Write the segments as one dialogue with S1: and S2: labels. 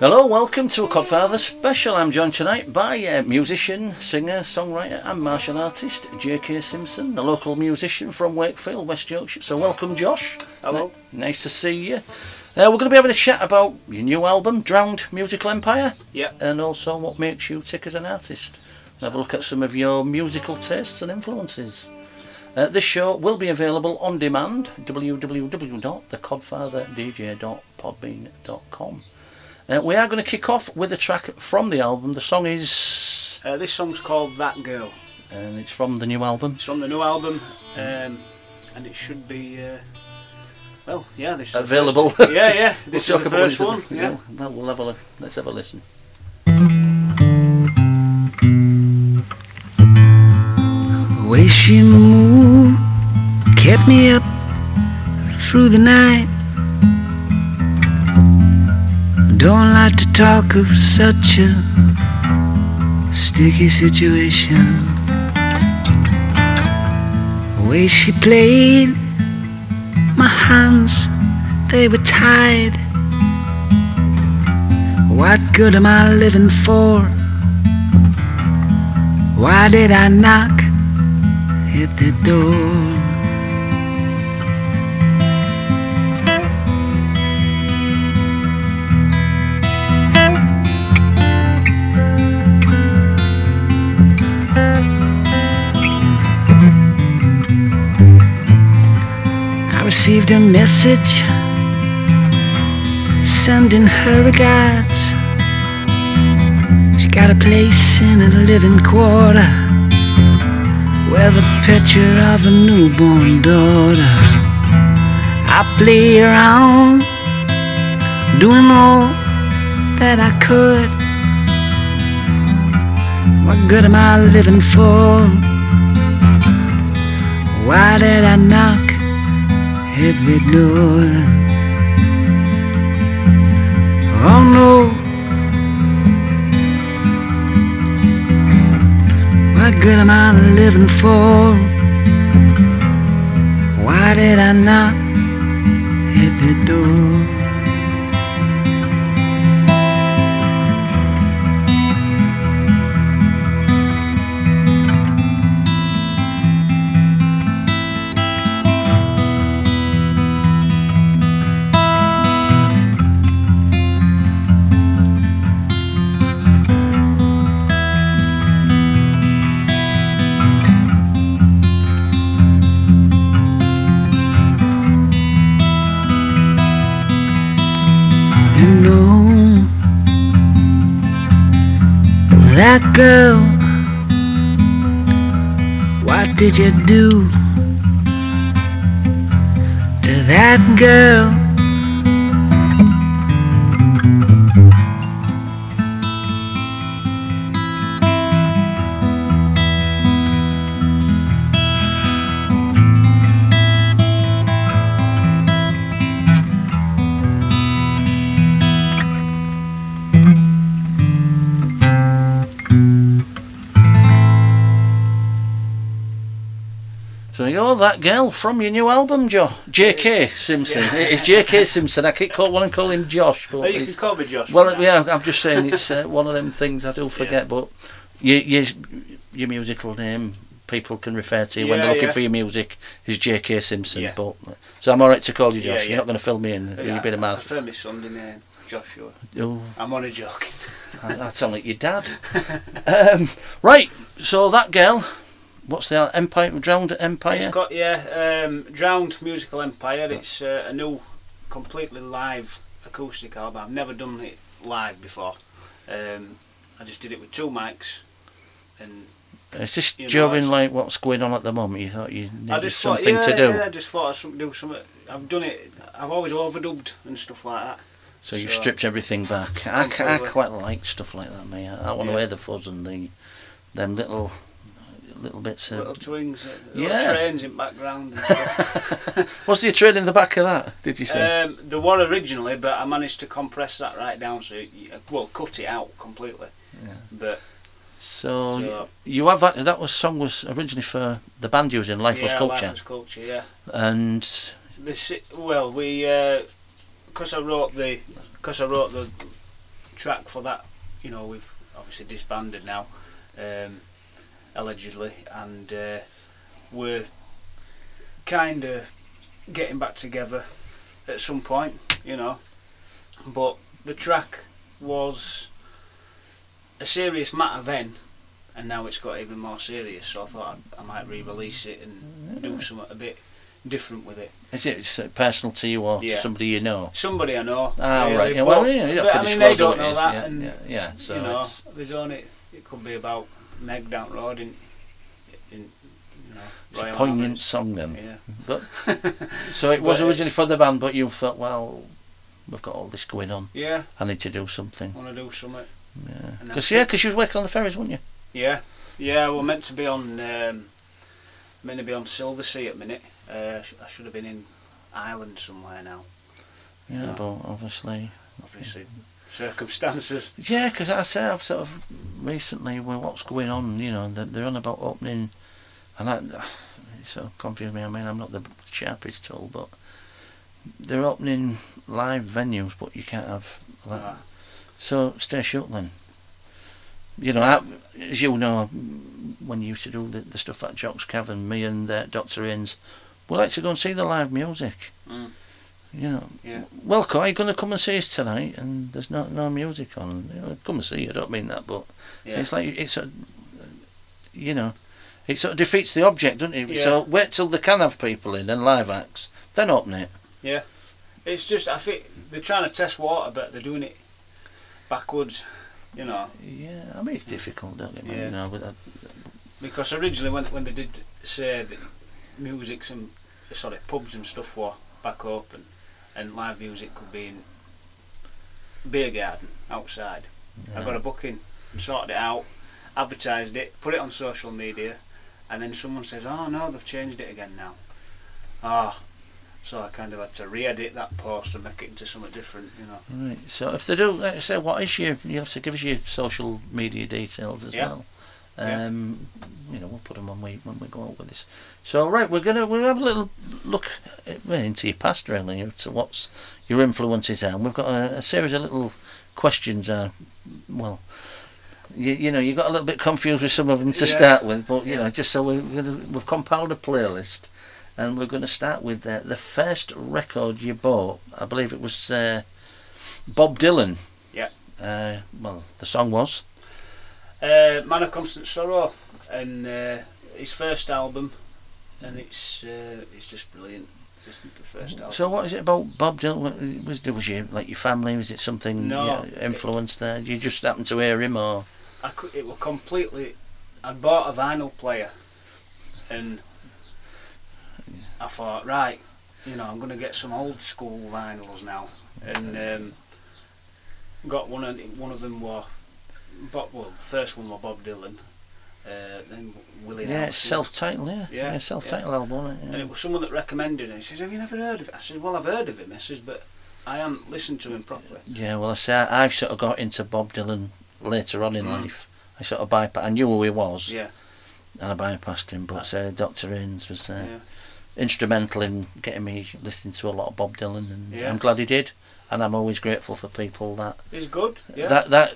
S1: Hello, welcome to a Codfather special. I'm joined tonight by uh, musician, singer, songwriter, and martial artist J.K. Simpson, a local musician from Wakefield, West Yorkshire. So, welcome, Josh.
S2: Hello.
S1: N- nice to see you. Uh, we're going to be having a chat about your new album, Drowned Musical Empire,
S2: Yeah.
S1: and also what makes you tick as an artist. Have a look at some of your musical tastes and influences. Uh, this show will be available on demand www.thecodfatherdj.podbean.com. Uh, we are going to kick off with a track from the album. The song is,
S2: Uh, this song's called That Girl.
S1: and it's from the new album.
S2: It's from the new album, um, and it should be. Uh, well, yeah, this is the
S1: Available.
S2: first- yeah, yeah. This
S1: We'll
S2: is the first
S1: it.
S2: one. Yeah.
S1: Well, we'll have a let's have a listen.
S3: The way she moved kept me up through the night. Don't like to talk of such a sticky situation. The way she played, my hands, they were tied. What good am I living for? Why did I knock at the door? Received a message sending her regards. She got a place in a living quarter with a picture of a newborn daughter. I play around, doing all that I could. What good am I living for? Why did I knock the door? Oh no. What good am I living for? Why did I knock at the door? That girl. What did you do to that girl?
S1: That girl from your new album, Joe. J.K. Simpson. It's J.K. Simpson. I keep call, want to call him Josh, but
S2: Oh, you can call me Josh.
S1: well, yeah. I'm just saying it's uh, one of them things I do forget. But your, your your musical name, people can refer to you when they're looking
S2: yeah.
S1: for your music is J.K. Simpson.
S2: Yeah.
S1: But so I'm all right to call you Josh.
S2: Yeah,
S1: You're not going to fill me in.
S2: Yeah,
S1: You're a bit of
S2: I prefer my Sunday name, Joshua.
S1: Oh,
S2: I'm on a joke.
S1: that sounds like your dad. um, right. So that girl. What's the Empire? Drowned Empire.
S2: It's got yeah, um, Drowned Musical Empire. It's uh, a new, completely live acoustic album. I've never done it live before. Um, I just did it with two mics, and
S1: It's just
S2: You know,
S1: during like what's going on at the moment. You thought you
S2: I
S1: needed
S2: just
S1: something
S2: thought,
S1: to do,
S2: Yeah, I just thought I'd do something. I've done it. I've always overdubbed and stuff like that.
S1: so you
S2: so-
S1: stripped everything back. I,
S2: Completely.
S1: quite like stuff like that, mate. I, I want to
S2: Yeah.
S1: hear the fuzz and the them little little bits
S2: Little
S1: of.
S2: twings, uh,
S1: Yeah.
S2: little trains in background.
S1: What's the train in the back of that? Did you say?
S2: um, there were originally, but I managed to compress that right down, so you, well, cut it out completely.
S1: Yeah.
S2: But
S1: so,
S2: so-
S1: you have that, that was song was originally for the band using Life Was
S2: yeah,
S1: Culture,
S2: Life was culture. Yeah.
S1: and
S2: This well, we because I wrote the because I wrote the track for that, you know, we've obviously disbanded now, um, allegedly, and uh, we're kind of getting back together at some point, you know. But the track was a serious matter then, and now it's got even more serious. So I thought I'd, I might re-release it and do something a bit different with it.
S1: Is it it personal to you or to somebody you know?
S2: Somebody I know.
S1: Ah,
S2: really,
S1: right. Yeah, well, yeah, you have to
S2: I mean, they don't
S1: it
S2: know that,
S1: yeah,
S2: and
S1: yeah, yeah. So
S2: you know,
S1: it's,
S2: there's only it could be about Meg down the road in, in you know,
S1: it's a poignant
S2: Albert.
S1: song then.
S2: Yeah.
S1: But so it was originally for the band, but you thought, well, we've got all this going on.
S2: Yeah,
S1: I need to do something.
S2: want to do something.
S1: Yeah. Because yeah,
S2: it.
S1: 'cause you was working on the ferries, weren't you?
S2: Yeah, yeah. We're meant to be on, um, meant to be on Silversea at minute. Uh, I should have been in Ireland somewhere now.
S1: Yeah,
S2: Yeah.
S1: but obviously.
S2: Obviously, circumstances.
S1: Yeah, because I say I've sort of recently with what's going on, you know, they're, on about opening, and that it sort of confused me. I mean, I'm not the sharpest tool, but they're opening live venues, but you can't have like,
S2: Ah,
S1: So stay shut then. You know, I, as you know, when you used to do the, the stuff at Jock's Cavern, me and uh, Dr. Innes, we like to go and see the live music.
S2: Mm.
S1: You know,
S2: Yeah.
S1: well, are you going to come and see us tonight? And there's no no music on. You know, come and see. I don't mean that, but
S2: yeah.
S1: it's like it's a, you know, it sort of defeats the object, doesn't it?
S2: Yeah.
S1: So wait till they can have people in and live acts, then open it.
S2: Yeah, it's just I think they're trying to test water, but they're doing it backwards. You know,
S1: Yeah, I mean it's difficult, don't it?
S2: Yeah.
S1: You know, but uh,
S2: because originally when when they did say that music's and sorry pubs and stuff were back open, and live music could be in beer garden outside. I got a booking and sorted it out, advertised it, put it on social media, and then someone says, "Oh no, they've changed it again now." Ah, so I kind of had to re-edit that post and make it into something different, you know.
S1: Right. So if they do, like I say, what is your? You have to give us your social media details as
S2: Yeah.
S1: well.
S2: Yeah.
S1: Um, you know, we'll put them when we when we go out with this. So right, we're gonna we'll have a little look into your past really, to what's your influences are. And we've got a, a series of little questions. Uh, well, you, you know, you got a little bit confused with some of them to
S2: Yes.
S1: start with, but you
S2: Yeah.
S1: know, just so we're gonna, we've compiled a playlist. And we're going to start with uh, the first record you bought. I believe it was uh, Bob Dylan.
S2: Yeah.
S1: Uh, well, the song was.
S2: Uh, Man of Constant Sorrow, and uh, his first album, and it's uh, it's just brilliant. The first album.
S1: So, what is it about Bob Dylan? Was was you like your family? Was it something
S2: No.
S1: yeah, influenced there? You just happened to hear him, or
S2: I could, it was completely. I'd bought a vinyl player, and I thought, right, you know, I'm going to get some old school vinyls now, and um, got one of one of them was Bob. Well, first one was Bob Dylan, uh, then Willie
S1: yeah,
S2: Nelson.
S1: self-titled, yeah,
S2: Yeah,
S1: self-titled album. wasn't it?
S2: And it was someone that recommended it. He says, "Have you never heard of it?" I said, "Well, I've heard of him." I says, "But I haven't listened to him properly."
S1: Yeah, well, I say I- I've sort of got into Bob Dylan later on in
S2: Mm.
S1: life. I sort of bypassed. I knew who he was,
S2: Yeah,
S1: and I bypassed him. But uh, Doctor Innes was uh,
S2: yeah,
S1: instrumental in getting me listening to a lot of Bob Dylan, and
S2: Yeah.
S1: I'm glad he did. And I'm always grateful for people that
S2: he's good. Yeah,
S1: that that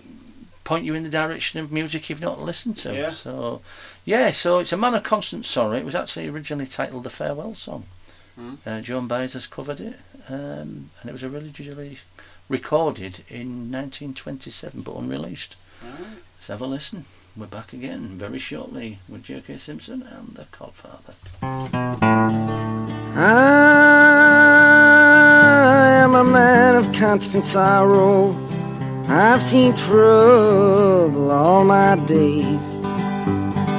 S1: point you in the direction of music you've not listened to.
S2: Yeah.
S1: So, yeah, so it's a man of constant sorrow. It was actually originally titled the farewell song.
S2: Mm.
S1: Uh, Joan Baez has covered it, um, and it was originally recorded in 1927 but unreleased.
S2: Right.
S1: Let's have a listen. We're back again very shortly with J.K. Simpson and the Codfather.
S4: I am a man of constant sorrow. I've seen trouble all my days.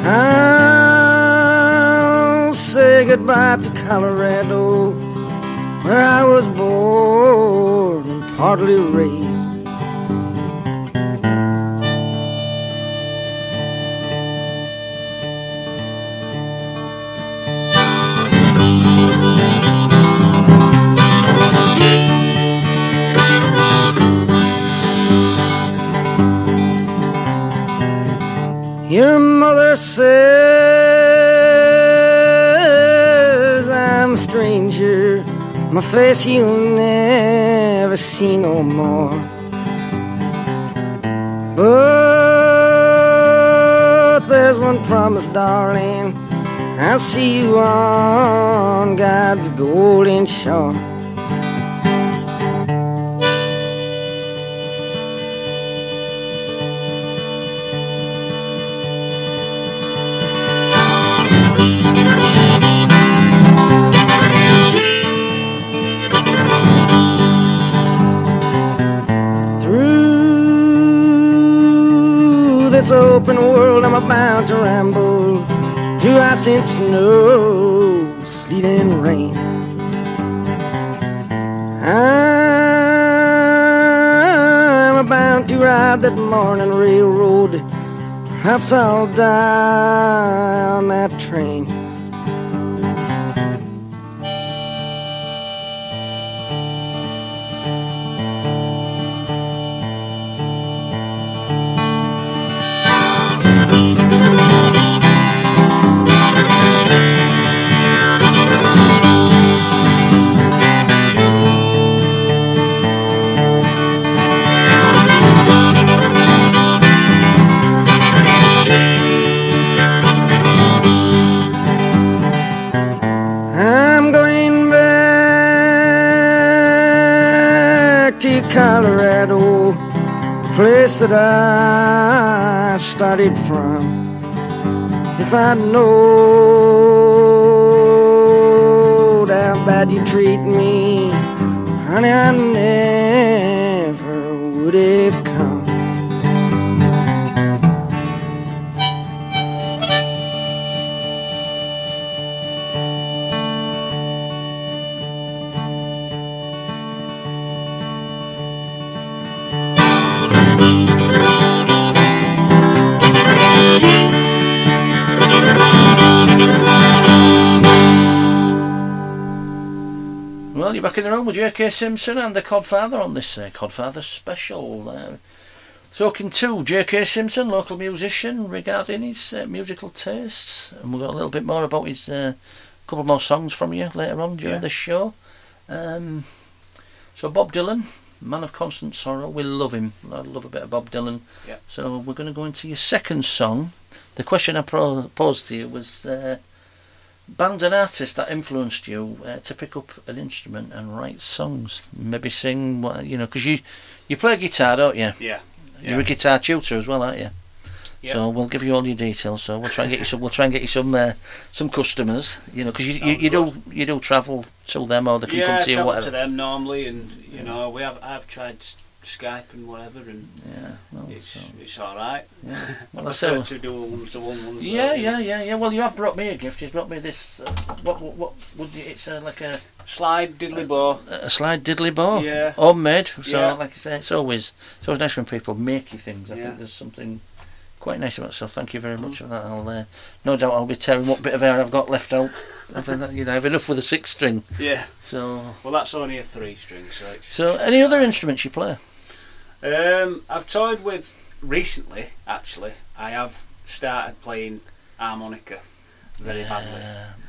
S4: I'll say goodbye to Colorado, where I was born and partly raised. Your mother says I'm a stranger. My face you'll never see no more. But there's one promise, darling. I'll see you on God's golden shore. This open world, I'm about to ramble through ice and snow, sleet and rain. I'm about to ride that morning railroad. Perhaps I'll die on that train. That I started from. If I know how bad you treat me, honey, I never
S1: J.K. Simpson and the Codfather on this uh, Codfather special. Uh, talking to J.K. Simpson, local musician, regarding his uh, musical tastes. And we've got a little bit more about his uh, couple more songs from you later on during
S2: Yeah.
S1: the show. Um, so, Bob Dylan, Man of Constant Sorrow, we love him. I love a bit of Bob Dylan.
S2: Yeah.
S1: So, we're going to go into your second song. The question I pro- posed to you was. Uh, band and artist that influenced you uh, to pick up an instrument and write songs maybe sing you know because you you play guitar don't you?
S2: Yeah.
S1: you're a guitar tutor as well aren't you?
S2: Yeah.
S1: so we'll give you all your details so we'll try and get you some we'll try and get you some uh, some customers you know because you, you, you do you do travel to them or they can
S2: yeah,
S1: come to you
S2: Yeah,
S1: travel
S2: to them normally, and you know we have I've tried Skype and whatever, and
S1: yeah well,
S2: it's
S1: so,
S2: it's all right.
S1: yeah. Well, I
S2: prefer to do one-to-one one. so,
S1: yeah
S2: know.
S1: yeah yeah yeah well you have brought me a gift you've brought me this uh, what, what what would you, it's uh, like a
S2: Slide diddly bow.
S1: a slide diddly bow.
S2: Yeah.
S1: homemade so
S2: Yeah.
S1: like I say it's always it's always nice when people make you things I
S2: Yeah.
S1: think there's something quite nice about it so thank you very much for that I'll uh, no doubt I'll be tearing what bit of hair I've got left out I've, you know I've enough with a six string
S2: Yeah.
S1: so
S2: Well, that's only a three string, so. It's,
S1: so any other instruments you play
S2: Um, I've toyed with recently. Actually, I have started playing harmonica very badly.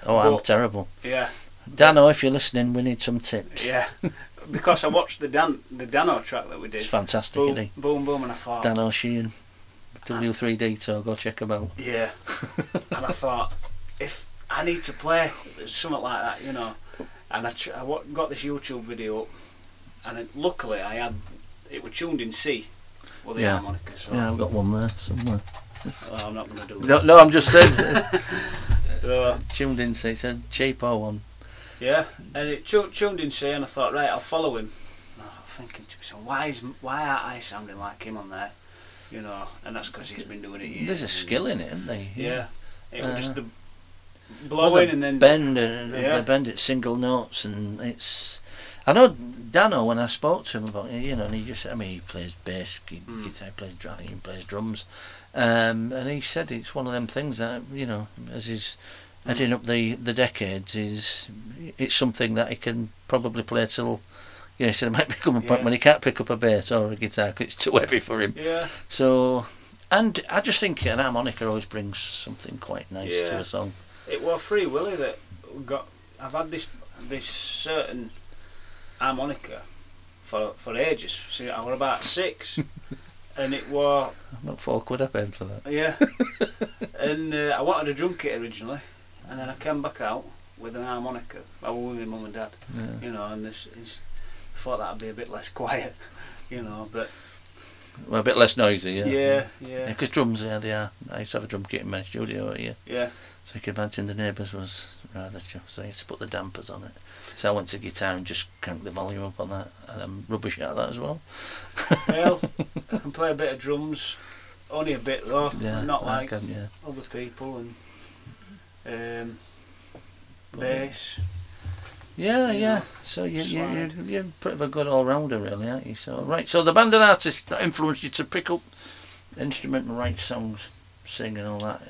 S1: Oh I'm
S2: But-
S1: terrible
S2: Yeah,
S1: Dano if you're listening we need some tips
S2: yeah. because I watched the Dan the Dano track that we did.
S1: it's fantastic
S2: Boom,
S1: isn't he
S2: boom, boom, and I thought,
S1: Dano Sheehan W3D so go check him out
S2: yeah. and I thought, if I need to play something like that, you know, and I, tr- I wa- got this YouTube video up, and it, luckily I had it was tuned in C with the
S1: Yeah.
S2: harmonica. So
S1: yeah I've got one there somewhere
S2: oh, I'm not going to do
S1: no,
S2: that.
S1: no I'm just saying
S2: So,
S1: tuned in C. a cheapo one
S2: Yeah, and it tu- tuned in C, and I thought, right, I'll follow him. And I'm thinking to myself, why is why aren't I sounding like him on there? You know, and that's because he's been doing it years.
S1: There's a skill in it, isn't there?
S2: Yeah, it was
S1: Uh,
S2: just the
S1: Well,
S2: blowing
S1: the
S2: and then
S1: bend, uh,
S2: Yeah.
S1: bend at single notes, and it's. I know Dano when I spoke to him about it, you know, and he just, I mean, he plays bass, gu-
S2: Mm.
S1: guitar, he plays he plays drums, um, and he said it's one of them things that you know, as he's
S2: Mm.
S1: heading up the the decades, is it's something that he can probably play till. You know, he said it might become a point
S2: Yeah.
S1: when he can't pick up a bass or a guitar because it's too heavy for him.
S2: yeah,
S1: So, and I just think an harmonica always brings something quite nice to a song.
S2: it was Free Willy that got. I've had this this certain harmonica for for ages. See, I was about six, and it was
S1: About four quid I paid for that.
S2: yeah. and uh, I wanted a drum kit originally, and then I came back out with an harmonica. I was with my mum and dad,
S1: Yeah.
S2: you know, and this is, I thought that'd be a bit less quiet, you know. But
S1: Well, a bit less noisy, yeah.
S2: yeah, yeah,
S1: Because drums, yeah, they are. I used to have a drum kit in my studio here.
S2: yeah.
S1: So you can imagine the neighbours was rather chuffed. So I used to put the dampers on it. So I went to guitar and just cranked the volume up on that. And I'm rubbish at that as well.
S2: Well, I can play a bit of drums, only a bit though,
S1: Yeah,
S2: not like
S1: can, yeah.
S2: other people, and um, bass.
S1: Yeah,
S2: you
S1: yeah.
S2: know,
S1: So you, you, you, you're pretty of a good all-rounder, really, aren't you? So right. So the band and artist that influenced you to pick up instrument and write songs, sing and all that.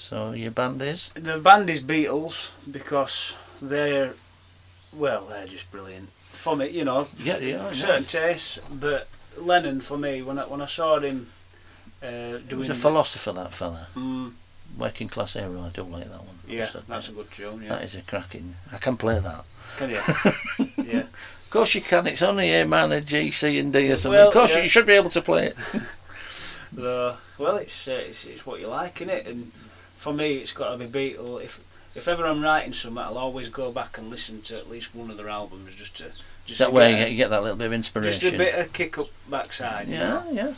S1: So your band is
S2: The band is Beatles because they're, well, they're just brilliant for me. You know,
S1: yeah, yeah, yeah.
S2: tastes, but Lennon for me when I when I saw him uh,
S1: He was a philosopher, that fella.
S2: Mm,
S1: Working Class Hero, I don't like that one.
S2: yeah, that's a good tune. Yeah,
S1: That is a cracking. I can play that.
S2: can you? yeah,
S1: Of course you can. It's only A minor, G, C, and D or something.
S2: Well,
S1: of course
S2: yeah.
S1: you should be able to play it.
S2: the, well, it's, uh, it's it's what you like in it, and for me, it's got to be Beatle. If if ever I'm writing something, I'll always go back and listen to at least one of their albums just to just
S1: that
S2: to
S1: way you
S2: get,
S1: you get that little bit of inspiration.
S2: just a bit of kick up backside. You
S1: Yeah,
S2: know?
S1: yeah,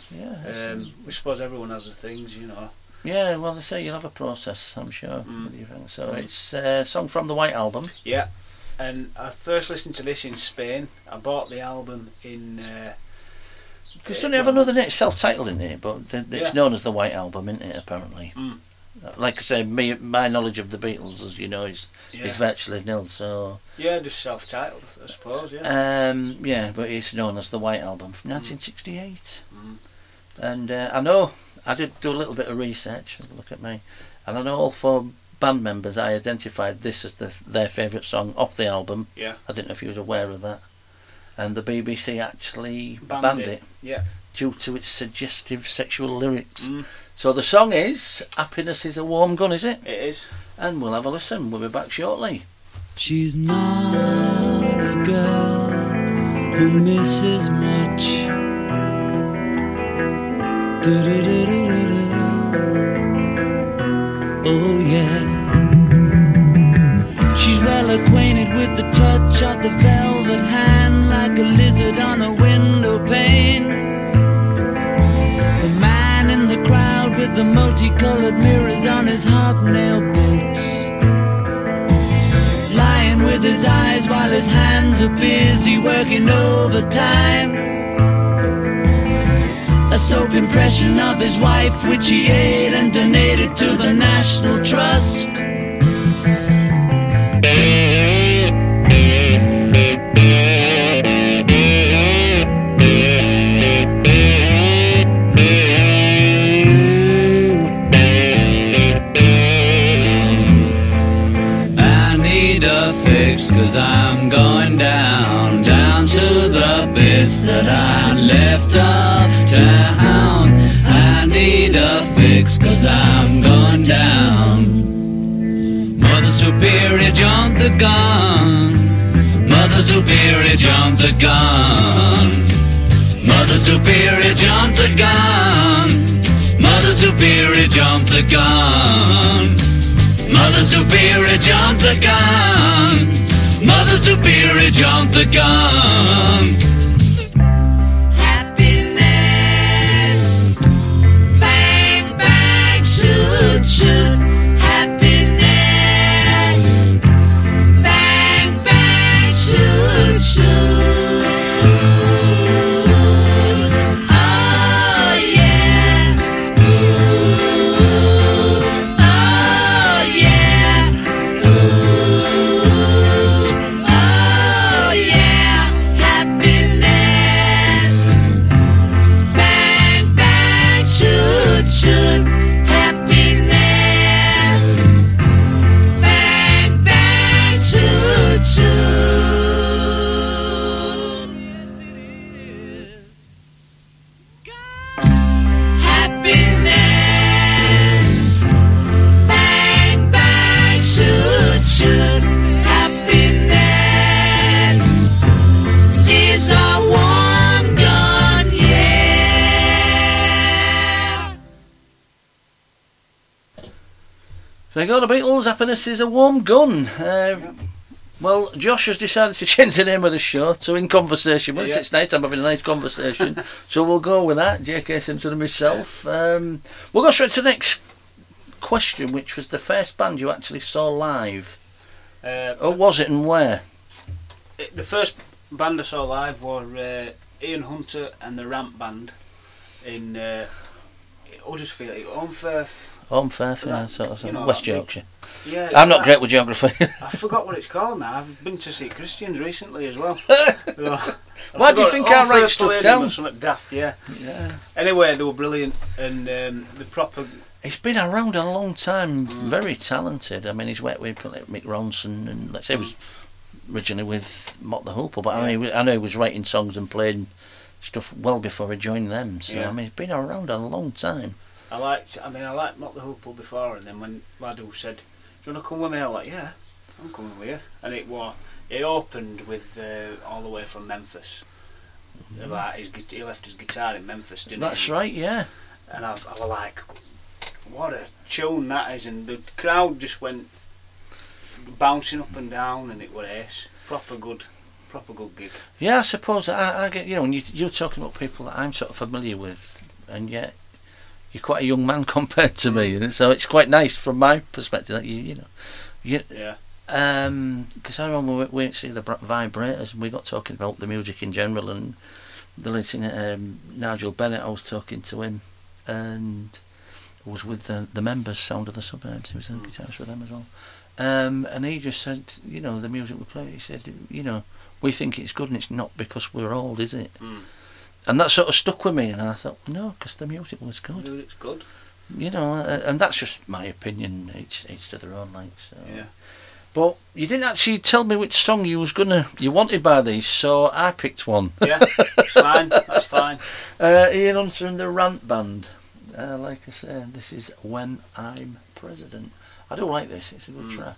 S1: yeah.
S2: Um, we suppose everyone has the things, you know.
S1: yeah, well, they say you'll have a process, I'm sure.
S2: Mm.
S1: with your thing. So
S2: Mm.
S1: it's a song from the White Album.
S2: Yeah, and I first listened to this in Spain. I bought the album in. Uh,
S1: Because
S2: uh,
S1: don't you have
S2: well,
S1: another name? It's self-titled in it, but it's
S2: Yeah.
S1: known as the White Album, isn't it? Apparently.
S2: Mm.
S1: Like I say, me, my knowledge of the Beatles, as you know, is
S2: Yeah,
S1: is virtually nil. So
S2: yeah, just self-titled, I suppose. Yeah.
S1: um, yeah, but it's known as the White Album from 1968.
S2: Mm.
S1: And uh, I know I did do a little bit of research. Look at me, and I know all four band members. I identified this as the, their favourite song off the album.
S2: Yeah.
S1: I didn't know if you was aware of that. And the BBC actually
S2: Banned
S1: banned,
S2: it.
S1: it.
S2: Yeah.
S1: due to its suggestive sexual lyrics.
S2: Mm.
S1: So the song is "Happiness Is a Warm Gun," is it?
S2: It is.
S1: And we'll have a listen. We'll be back shortly.
S5: She's not a girl who misses much. Oh, yeah. She's well acquainted with the touch of the velvet hand, like a lizard on a window pane. With the multicolored mirrors on his hobnail boots lying with his eyes while his hands are busy working overtime. A soap impression of his wife, which he ate and donated to the National Trust. Bits that I left uptown. I need a fix cause I'm going down. Mother Superior jumped the gun. Mother Superior jumped the gun. Mother Superior jumped the gun. Mother Superior jumped the gun. Mother Superior jumped the gun. Mother Superior jumped the gun.
S1: I go the Beatles. Happiness is a warm gun. Uh, Well, Josh has decided to change the name of the show to In Conversation. Well,
S2: Yeah.
S1: it's nice. I'm having a nice conversation. so we'll go with that. J.K. Simpson and myself. Um, we'll go straight to the next question, which was the first band you actually saw live.
S2: Uh,
S1: Oh, was it and where?
S2: it- the first band I saw live were uh, Ian Hunter and the Rant Band in uh, Huddersfield,
S1: Holmfirth. Holmfirth, yeah, sort of,
S2: you know,
S1: West
S2: that big-
S1: Yorkshire.
S2: Yeah,
S1: I'm not
S2: that-
S1: great with geography.
S2: I forgot what it's called now. I've been to see Christians recently as well.
S1: Why do you think I write stuff down?
S2: Something daft, yeah.
S1: yeah.
S2: Anyway, they were brilliant, and um, the proper
S1: He's been around a long time,
S2: Mm.
S1: very talented. I mean, he's worked with Mick Ronson and let's say he was originally with Mott the Hoople, but I, mean, I know he was writing songs and playing stuff well before he joined them. So
S2: Yeah.
S1: I mean, he's been around a long time.
S2: I liked. I mean, I liked Mott the Hoople before, and then when Ladu said, "Do you want to come with me?" I was like, "Yeah, I'm coming with you." And it was. It opened with uh, all the way from Memphis. About his, he left his guitar in Memphis, didn't
S1: Mm-hmm. That's right, yeah.
S2: And I, I was like, "What a tune that is!" And the crowd just went bouncing up and down, and it was ace. Proper good, proper good gig.
S1: Yeah, I suppose I, I get you know when you, you're talking about people that I'm sort of familiar with, and yet you're quite a young man compared to me, and so it's quite nice from my perspective that you you know you
S2: Yeah.
S1: Um 'cause I remember we we went to see the Vibrators and we got talking about the music in general and the singer um, Nigel Bennett. I was talking to him and was with the the members Sound of the Suburbs. He was a
S2: Mm.
S1: guitarist with them as well. Um, and he just said, you know, the music we play. He said, you know, we think it's good and it's not because we're old, is it?
S2: Mm.
S1: And that sort of stuck with me. And I thought, no, because the music was good.
S2: Dude, it's good.
S1: You know, and that's just my opinion. Each each to their own, like so.
S2: Yeah.
S1: But you didn't actually tell me which song you was gonna you wanted by these, so I picked one.
S2: Yeah. It's fine. That's fine.
S1: Uh, Ian Hunter and the Rant Band. Uh, like I said, this is When I'm President. I don't like this. It's a good
S2: Mm.
S1: track.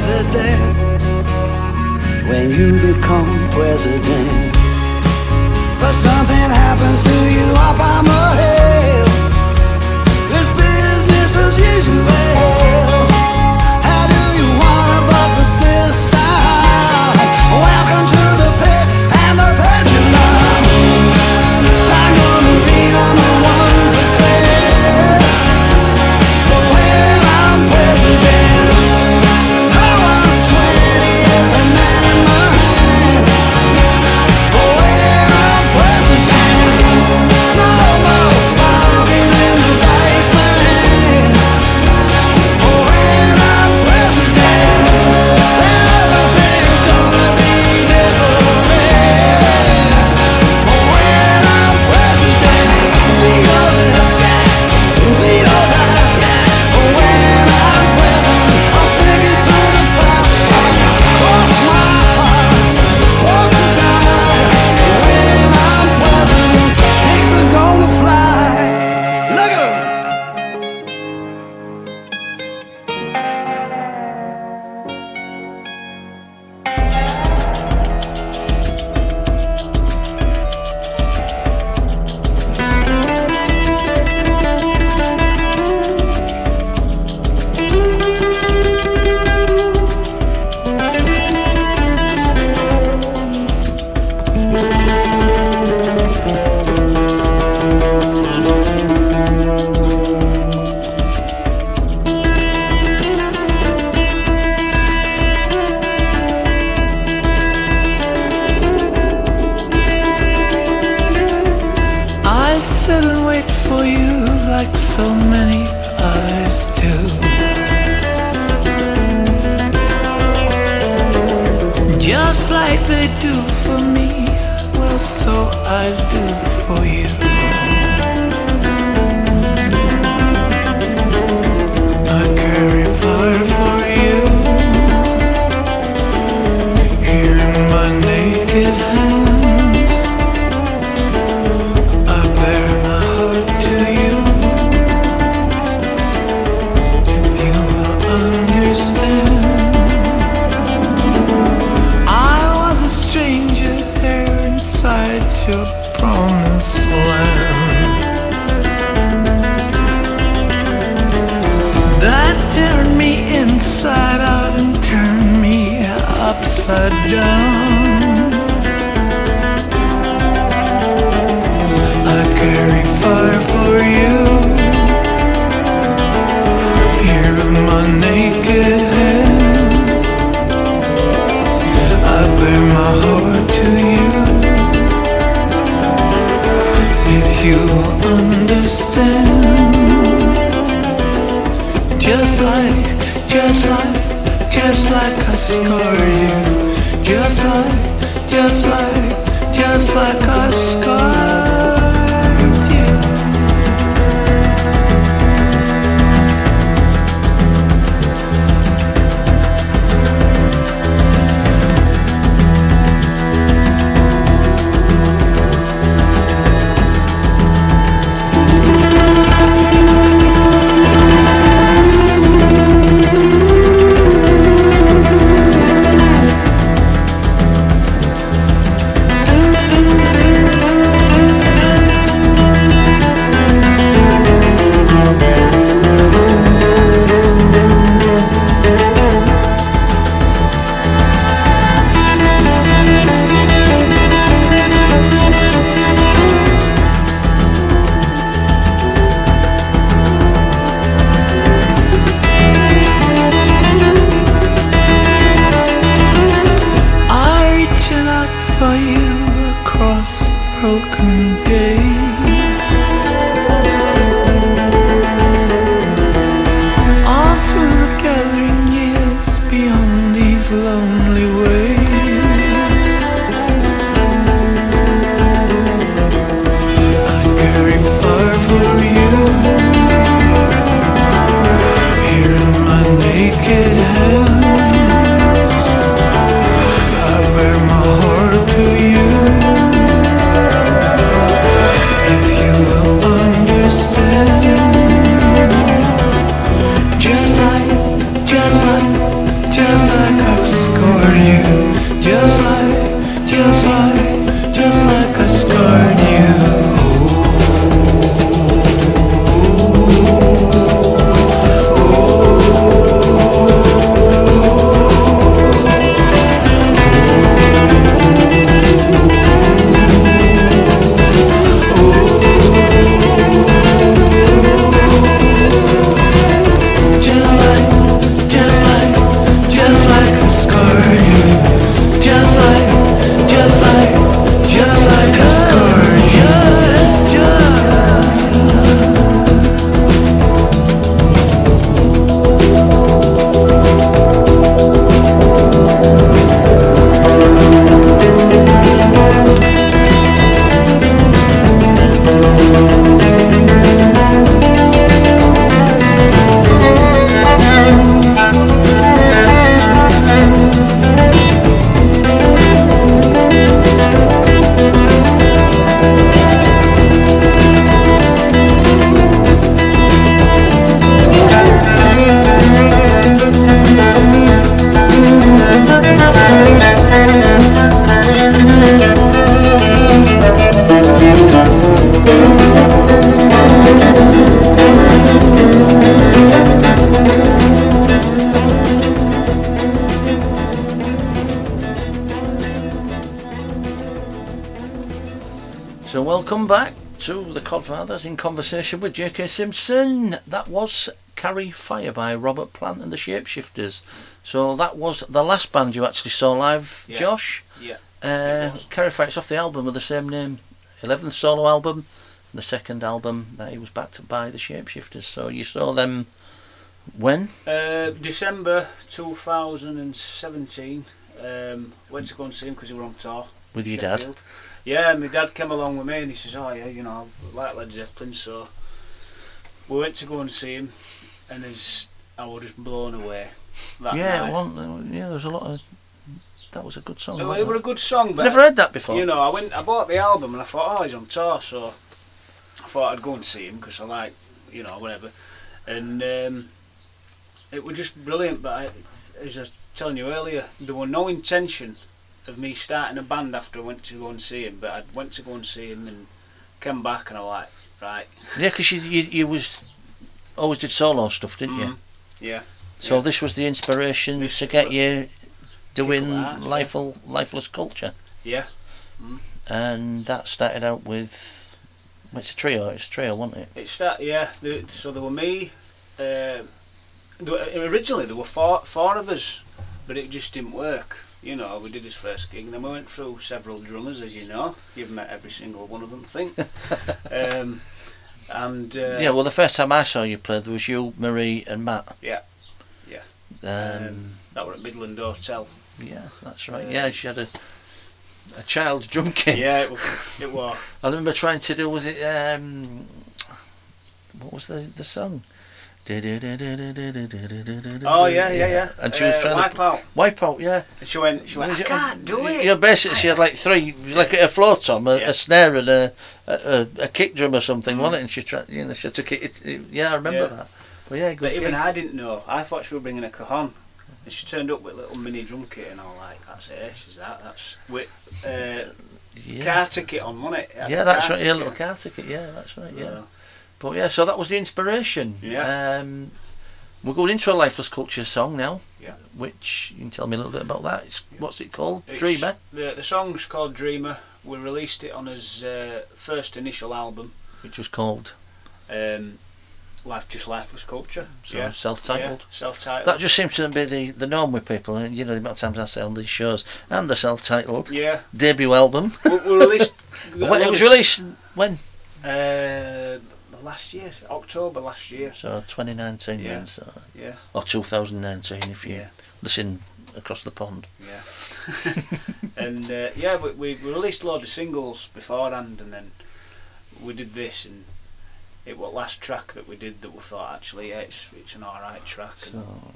S6: together day when you become president. But something happens to you up on the hill. This business is usual.
S1: Codfathers in conversation with J.K. Simpson. That was Carry Fire by Robert Plant and the Shapeshifters. So that was the last band you actually saw live,
S2: Yeah.
S1: Josh.
S2: Yeah.
S1: Uh, Carry Fire, it's off the album with the same name, 11th solo album. and The second album that he was backed by the Shapeshifters. So you saw them when?
S2: Uh, December 2017. Um, went to go and see him because he were on tour.
S1: With your dad?
S2: Yeah, my dad came along with me and he says, "Oh yeah, you know, I like Led Zeppelin." So we went to go and see him, and as I was just blown away. That
S1: yeah, well, yeah, there was a lot of. That was a good song.
S2: It, it were a good song, but
S1: never heard that before.
S2: you know, I went, I bought the album and I thought, oh, he's on tour, so I thought I'd go and see him because I like, you know, whatever. And um, it was just brilliant. But I, as I was telling you earlier, there were no intention of me starting a band after I went to go and see him. But I went to go and see him and came back and I like, right,
S1: Yeah, because you, you you was always did solo stuff, didn't you?
S2: mm, yeah.
S1: So
S2: yeah.
S1: this was the inspiration
S2: This-
S1: to get you doing
S2: arse, yeah.
S1: lifeless, lifeless culture,
S2: Yeah,
S1: and that started out with. well, It's a trio. It's a trio, wasn't it?
S2: It start yeah. The, so there were me. Uh, originally there were four four of us, but it just didn't work. You know, we did his first gig, and then we went through several drummers, as you know. You've met every single one of them, I think. um, and uh,
S1: yeah. Well, the first time I saw you play, there was you, Marie, and Matt.
S2: Yeah. Yeah.
S1: Um,
S2: Um, that were at Midland Hotel.
S1: yeah, that's right.
S2: uh,
S1: yeah, she had a a child drum kit.
S2: yeah, it was. It was.
S1: I remember trying to do. Was it um, what was the the song?
S2: Oh yeah, yeah, yeah.
S1: And she was
S2: uh,
S1: trying
S2: wipe
S1: to
S2: out.
S1: wipe out. Yeah.
S2: And she went. She went. I
S1: it-
S2: can't do it.
S1: Know, basically, she had like three, like a floor tom, a,
S2: Yeah.
S1: a snare, and a, a, a, kick drum or something,
S2: Mm.
S1: wasn't it? And she tried, you know, she took it. it, it- yeah, I remember
S2: Yeah.
S1: that. But yeah, good.
S2: But even. I didn't know. I thought she was bringing a cajon. And she turned up with a little mini drum kit, and I was like, "That's ace, is that? That's with uh,
S1: yeah.
S2: car ticket on, wasn't it? It
S1: yeah, that's right. Yeah, little car ticket. Yeah, that's right. Yeah.
S2: Yeah.
S1: But yeah, so that was the inspiration.
S2: Yeah.
S1: Um, we're going into a lifeless culture song now.
S2: Yeah.
S1: Which you can tell me a little bit about that. It's what's it called?
S2: It's-
S1: Dreamer.
S2: The, the song's called Dreamer. We released it on his uh, first initial album,
S1: which was called
S2: um, Life Just Lifeless Culture.
S1: so
S2: yeah.
S1: self-titled.
S2: Yeah, self-titled.
S1: That just seems to be the, the norm with people. and You know, the amount of times I say on these shows, and the self-titled
S2: yeah.
S1: debut album.
S2: we, we released.
S1: when it was released when?
S2: Uh, last year, October last year.
S1: So 2019
S2: Yeah.
S1: then, so
S2: Yeah.
S1: or 2019 if you
S2: Yeah.
S1: listen across the pond.
S2: Yeah. and uh, yeah, we, we released a load of singles beforehand, and then we did this, and it was last track that we did that we thought actually, yeah, it's it's an alright track.
S1: So
S2: and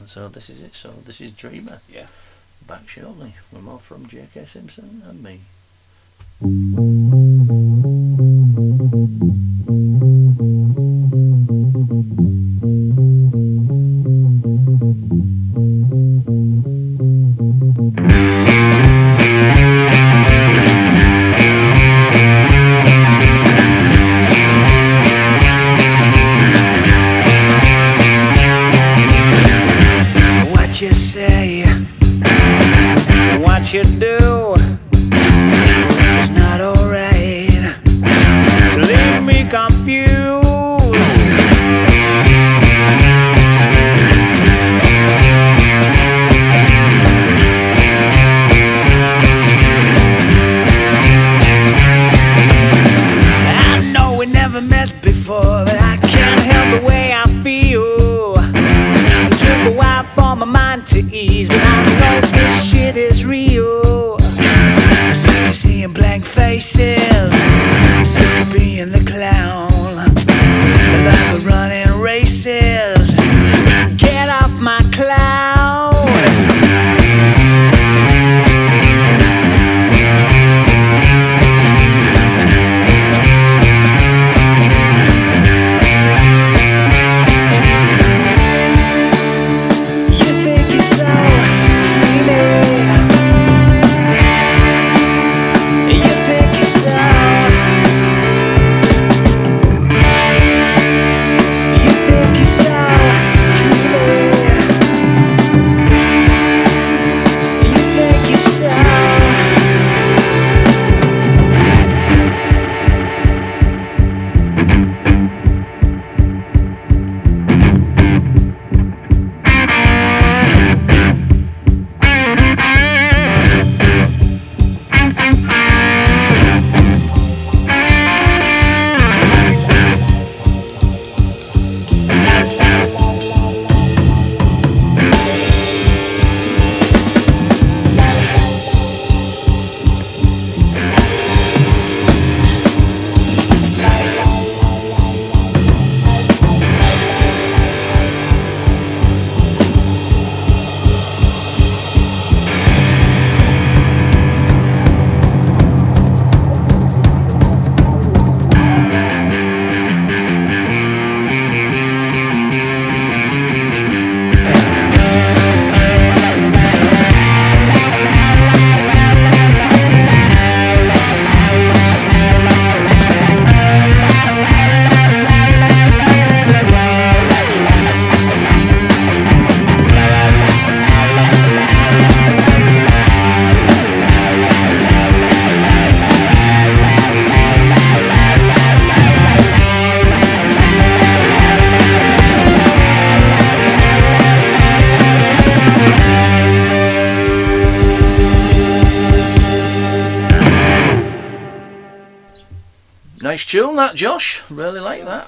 S1: and so this is it. So this is Dreamer.
S2: Yeah.
S1: Back shortly with more from J.K. Simpson and me.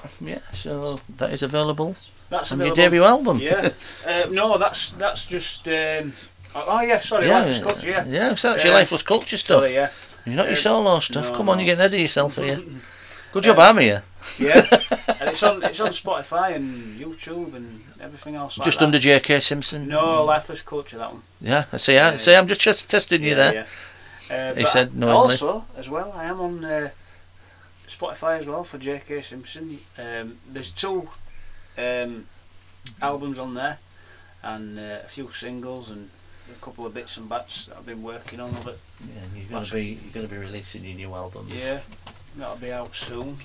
S1: That. Yeah, so that is available
S2: That's
S1: on your debut album.
S2: Yeah. uh, no, that's that's just. Um, oh, oh, yeah, sorry,
S1: yeah,
S2: Lifeless Culture, yeah.
S1: yeah. So that's your
S2: Yeah.
S1: lifeless culture stuff.
S2: Sorry, yeah.
S1: You're not your
S2: Um,
S1: solo stuff.
S2: no,
S1: Come on,
S2: no.
S1: you're getting ahead of yourself here. Good job, I'm here.
S2: Yeah. and it's on it's on Spotify and YouTube and everything else like
S1: Just
S2: that.
S1: under J.K. Simpson.
S2: No, Lifeless Culture, that one.
S1: Yeah, I see. I
S2: Yeah,
S1: see. I'm just testing you there.
S2: Yeah. Uh,
S1: He said knowingly.
S2: Also, as well, I am on uh, Spotify as well for J.K. Simpson. Um, there's two um, albums on there, and uh, a few singles and a couple of bits and bats that I've been working on of it.
S1: Yeah, you're gonna be you're gonna be releasing your new album.
S2: Yeah, that'll be out soon.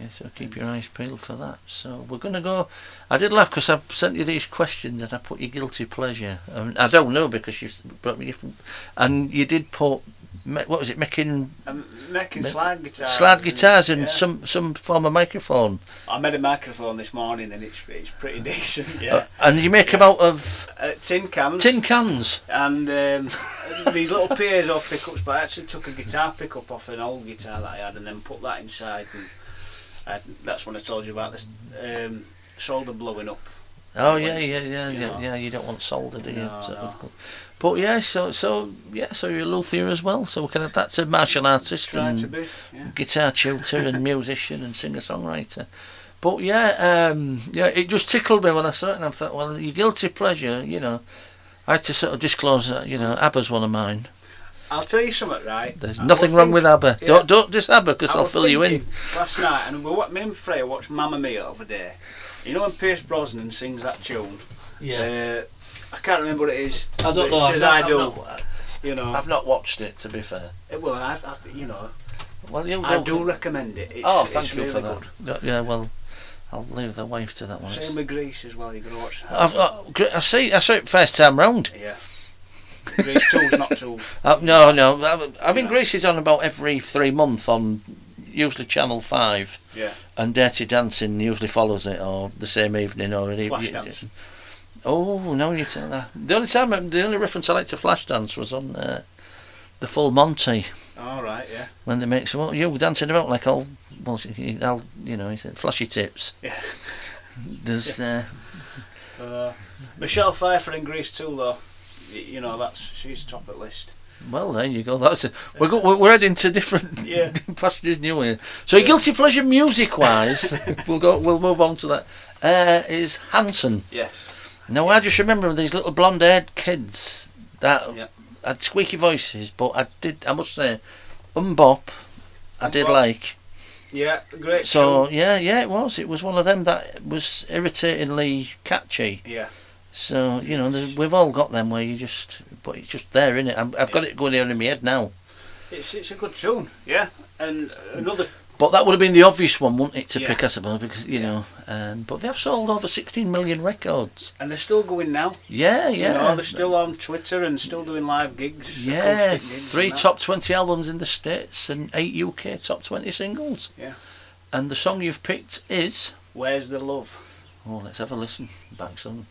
S1: Yeah, so keep your eyes peeled for that. So we're going to go. I did laugh because I sent you these questions and I put your guilty pleasure. Um, I don't know because you've brought me different. And you did put what was it making
S2: I'm making slide guitars.
S1: slide guitars and
S2: yeah.
S1: some some form of microphone.
S2: I made a microphone this morning and it's it's pretty decent. Yeah,
S1: Uh, and you make them out of
S2: uh, tin cans.
S1: tin cans.
S2: and um, these little piezo pickups. But I actually took a guitar pickup off an old guitar that I had, and then put that inside. And I, that's when I told you about this um, solder blowing up.
S1: Oh yeah, yeah, yeah, yeah, yeah. You don't want solder, do you?
S2: No,
S1: So-
S2: no.
S1: But yeah, so so yeah, so you're a luthier as well. So kind of that's a martial artist and
S2: to be. Yeah.
S1: guitar tutor and musician and singer songwriter. But yeah, um, yeah, it just tickled me when I saw it, and I thought, well, your guilty pleasure, you know. I had to sort of disclose that, you know, ABBA's one of mine.
S2: I'll tell you something, right?
S1: There's
S2: I
S1: nothing wrong
S2: think-
S1: with ABBA.
S2: yeah.
S1: Don't don't diss ABBA because I'll fill you in.
S2: Last night, and we, wa- me and Freya watched Mamma Mia over there. You know when Pierce Brosnan sings that tune? Yeah. Uh, I can't remember what it is.
S1: I don't know.
S2: It
S1: I've
S2: says
S1: not,
S2: I do.
S1: not-
S2: you know.
S1: I've not watched it, to be fair.
S2: It- well, I've, I've, you know,
S1: Well, you
S2: I
S1: don't-
S2: do recommend it. It's,
S1: Oh,
S2: it's
S1: thank you
S2: really
S1: for that.
S2: good.
S1: Yeah, Yeah, well, I'll leave the wife to that one.
S2: Same with Grease as well. You're gonna watch that.
S1: I've, Gre- I see. I saw it first time round.
S2: Yeah. Grease two's not too.
S1: Uh, no, no. I, I mean,
S2: Yeah.
S1: Grease is on about every three month on usually Channel Five.
S2: Yeah.
S1: And Dirty Dancing usually follows it, or the same evening, or an
S2: Flash
S1: evening. Oh no, you tell that. The only time, the only reference I like to Flashdance was on uh, the Full Monty
S2: All right. Yeah.
S1: when they make some. Oh, you dancing about like all, well, I'll, you know, he said flashy tips.
S2: Yeah.
S1: There's, uh,
S2: Uh, Michelle Pfeiffer in Grease too, though. You know that's she's top of the list.
S1: Well, there you go. That's it. We're go, we're heading to different
S2: Yeah.
S1: passages new here. So, your guilty pleasure music wise, we'll go. We'll move on to that. Uh, is Hanson.
S2: Yes.
S1: Now I just remember these little blonde-haired kids that
S2: Yeah.
S1: had squeaky voices, but I did, I must say, MMMBop, I did like.
S2: Yeah. Great.
S1: So
S2: tune.
S1: yeah, yeah, it was. It was one of them that was irritatingly catchy.
S2: Yeah.
S1: So you know, we've all got them where you just, but it's just there, innit? I'm, I've got it going here in my head now.
S2: It's it's a good tune. Yeah. And another.
S1: But that would have been the obvious one, wouldn't it, to
S2: Yeah.
S1: pick, I suppose, because you
S2: Yeah.
S1: know. Um, but they've sold over 16 million records.
S2: And they're still going now.
S1: Yeah,
S2: You
S1: yeah.
S2: know, they're still on Twitter and still doing live gigs.
S1: Yeah,
S2: gigs
S1: three top 20 albums in the States and eight UK top 20 singles.
S2: Yeah.
S1: And the song you've picked is.
S2: Where's the love?
S1: Oh, let's have a listen. Back song.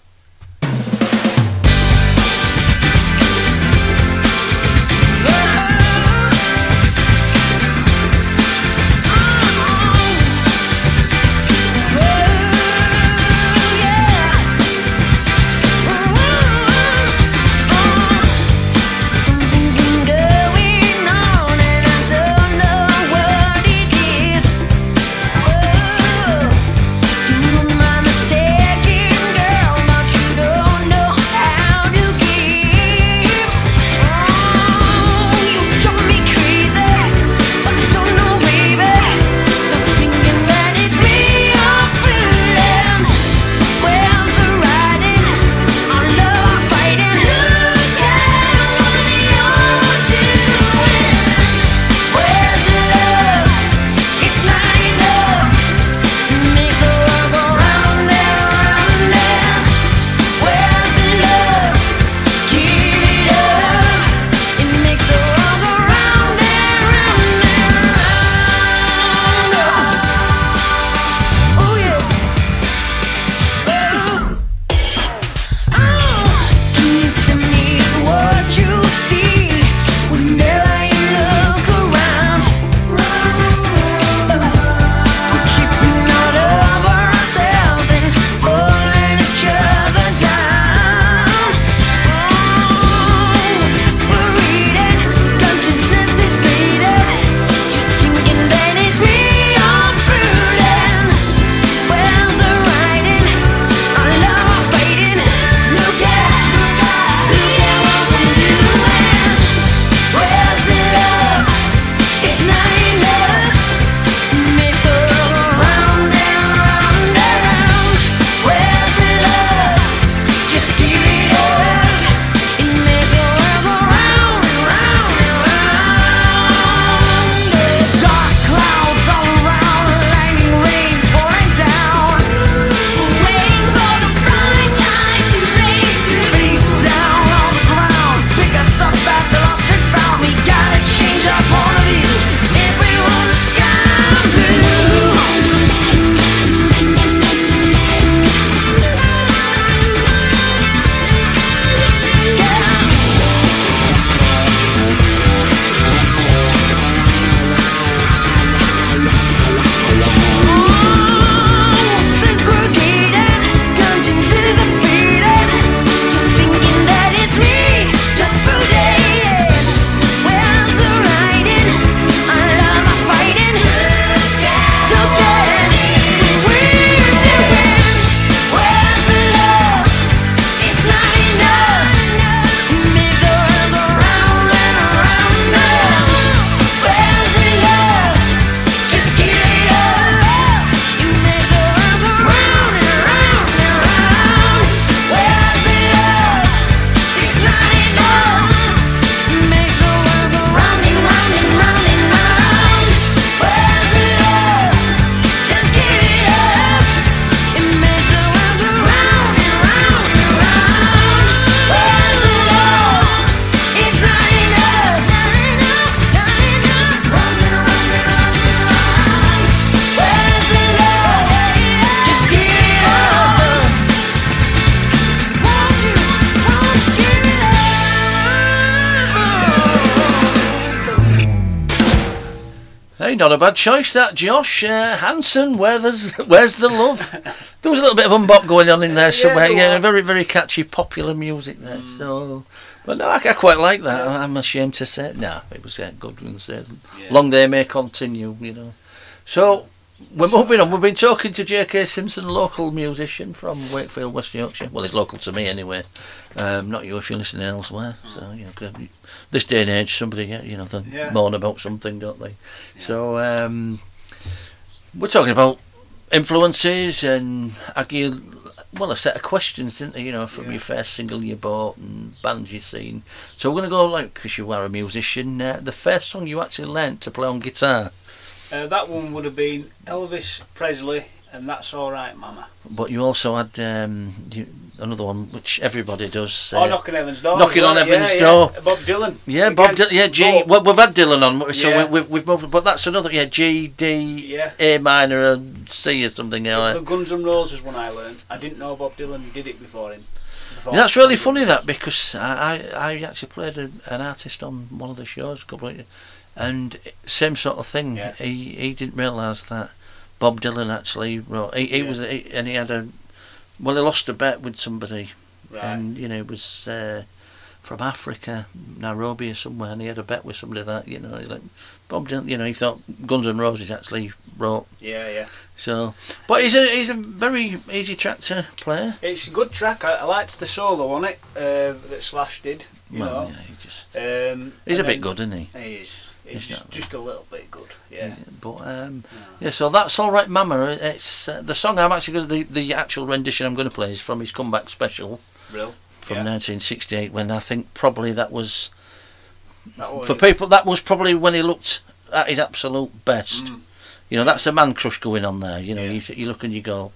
S1: Not a bad choice that, Josh. Uh, Hanson, where there's, where's the love? there was a little bit of MMMBop going on in there somewhere.
S2: there
S1: Yeah, very, very catchy, popular music there. So, but no, I, I quite like that. I'm ashamed to say, no, it was uh, good said,
S2: Yeah.
S1: long they may continue. You know. So we're moving on. We've been talking to J.K. Simpson, local musician from Wakefield, West Yorkshire. Well, he's local to me anyway. Um, not you if you're listening elsewhere. So you know, this day and age, somebody you know they
S2: Yeah.
S1: moan about something, don't they? So um, we're talking about influences and argue. Well, a set of questions, didn't they? You know, from
S2: Yeah.
S1: your first single you bought and bands you've seen. So we're going to go like, because you are a musician, uh, the first song you actually learnt to play on guitar.
S2: Uh, that one would have been Elvis Presley, and that's all right, Mama.
S1: But you also had um, you, another one which everybody does.
S2: oh,
S1: uh,
S2: knocking Heaven's door.
S1: Knocking on
S2: Yeah,
S1: Heaven's
S2: yeah.
S1: Door.
S2: Bob Dylan.
S1: Yeah, Bob.
S2: Again,
S1: Dylan. Yeah, G. Well, we've had Dylan on, so
S2: Yeah.
S1: we, we've we've moved. But that's another. Yeah, G D
S2: Yeah.
S1: A minor and C or something.
S2: The Guns N' Roses is one I learned. I didn't know Bob Dylan did it before him. Before
S1: Yeah, that's really funny that because I, I, I actually played a, an artist on one of the shows a couple of years, and same sort of thing.
S2: Yeah.
S1: He he didn't realise that Bob Dylan actually wrote. He, he
S2: Yeah.
S1: was he, and he had a well he lost a bet with somebody
S2: Right.
S1: and you know it was uh, from Africa, Nairobi or somewhere, and he had a bet with somebody that you know he's like Bob Dylan. You know he thought Guns N' Roses actually wrote.
S2: yeah, yeah.
S1: So, but he's a he's a very easy track to play.
S2: It's a good track. I, I liked the solo on it uh, that Slash did. You
S1: well,
S2: know.
S1: yeah, he just
S2: Um,
S1: he's a bit good, isn't he?
S2: He is. He's just, just a little bit good. Yeah.
S1: But um, yeah, so that's all right, Mama. It's uh, the song I'm actually going to the the actual rendition I'm going to play is from his comeback special
S2: Real.
S1: from
S2: Yeah.
S1: 1968 when I think probably that was
S2: That was
S1: for people that was probably when he looked at his absolute best.
S2: Mm.
S1: You know, that's a man crush going on there. You know,
S2: Yeah.
S1: you, you look and you go.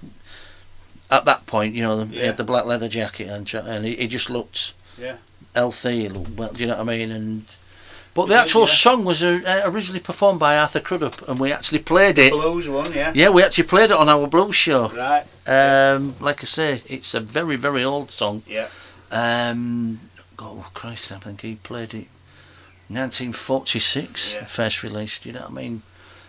S1: At that point, you know, he
S2: Yeah.
S1: had the black leather jacket and, and he, he just looked
S2: Yeah.
S1: healthy. he looked Well, do you know what I mean? And but the actual
S2: yeah.
S1: song was uh, uh, originally performed by Arthur Crudup, and we actually played it.
S2: Blues one. Yeah.
S1: Yeah, we actually played it on our blues show.
S2: Right.
S1: Um, like I say, it's a very, very old song.
S2: Yeah.
S1: Um, oh Christ, I think he played it 1946,
S2: Yeah.
S1: first released. You know what I mean?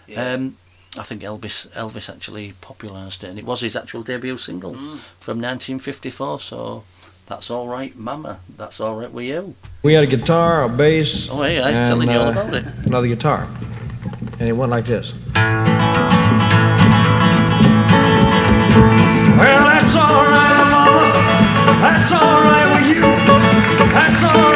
S2: Yeah.
S1: Um, I think Elvis Elvis actually popularised it, and it was his actual debut single
S2: Mm.
S1: from 1954. So that's all right, Mama. That's all right with you.
S4: We had a guitar, a bass.
S1: Oh, hey, I was
S4: and,
S1: telling you all
S4: uh,
S1: about it.
S4: Another guitar. And it went like this.
S7: Well, that's alright, mama. That's alright with you. That's alright, mama.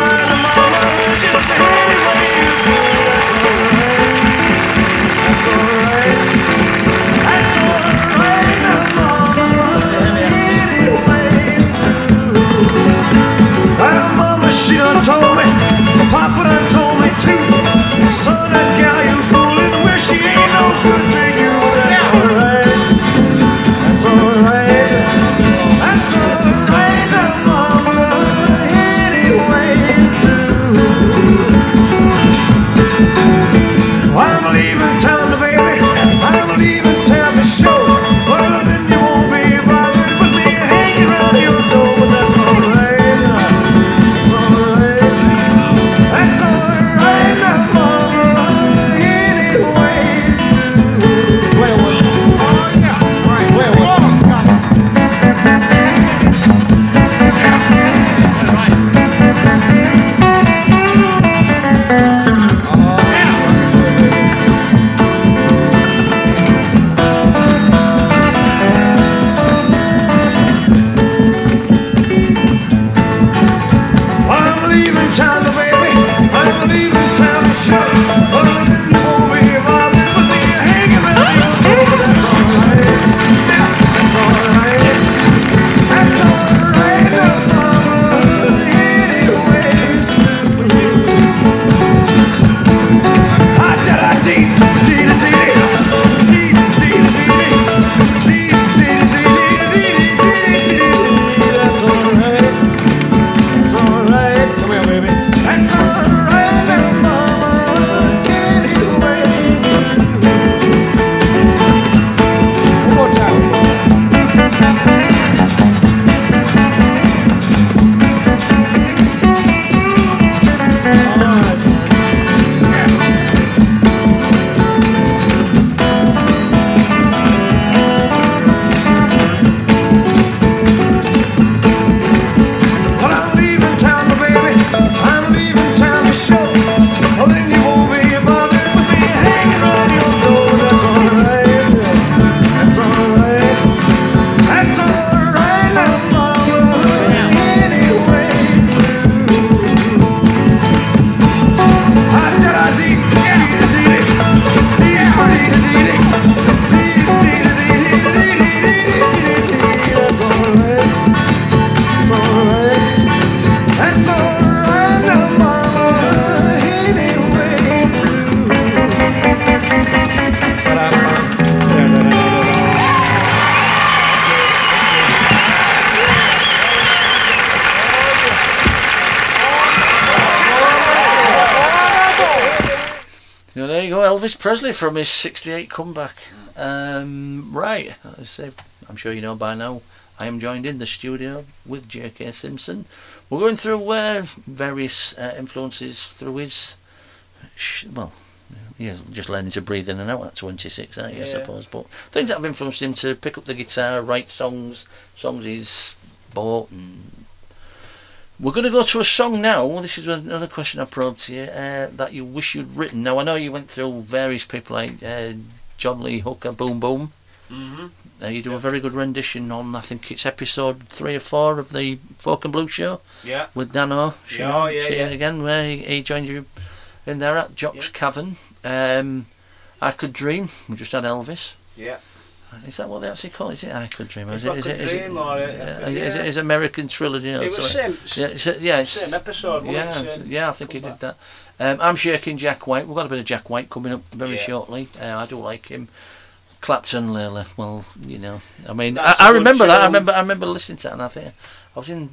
S1: Presley from his '68 comeback. Um, right, I say, I'm sure you know by now. I am joined in the studio with J.K. Simpson. We're going through uh, various uh, influences through his, sh- well, yeah, just learning to breathe in and out at 26, aren't you, I suppose. But things that have influenced him to pick up the guitar, write songs, songs he's bought. And we're going to go to a song now. This is another question I probed to you uh, that you wish you'd written. Now, I know you went through various people like uh, John Lee Hooker, Boom Boom.
S2: hmm
S1: Uh, you do a very good rendition on, I think it's episode three or four of the Folk and Blue Show
S2: Yeah.
S1: with Dano.
S2: Yeah, oh, yeah, yeah.
S1: again, where he, he joined you in there at Jock's
S2: Yeah.
S1: Cavern. Um, I Could Dream. We just had Elvis.
S2: Yeah.
S1: Is that what they actually call it? Is it I Could Dream? Is it, is it, is it,
S2: Dream or,
S1: yeah,
S2: I-
S1: is it
S2: yeah.
S1: is it American Trilogy? or
S2: It was same.
S1: Yeah, it's, yeah, it's,
S2: Same episode,
S1: yeah,
S2: it?
S1: yeah, I think he did that. Um, I'm shaking Jack White. We've got a bit of Jack White coming up very
S2: Yeah.
S1: shortly. Uh, I do like him. Clapton, Layla. Well, you know, I mean, I,
S2: That's
S1: I remember that. I remember, I remember listening to that, and I think I was in.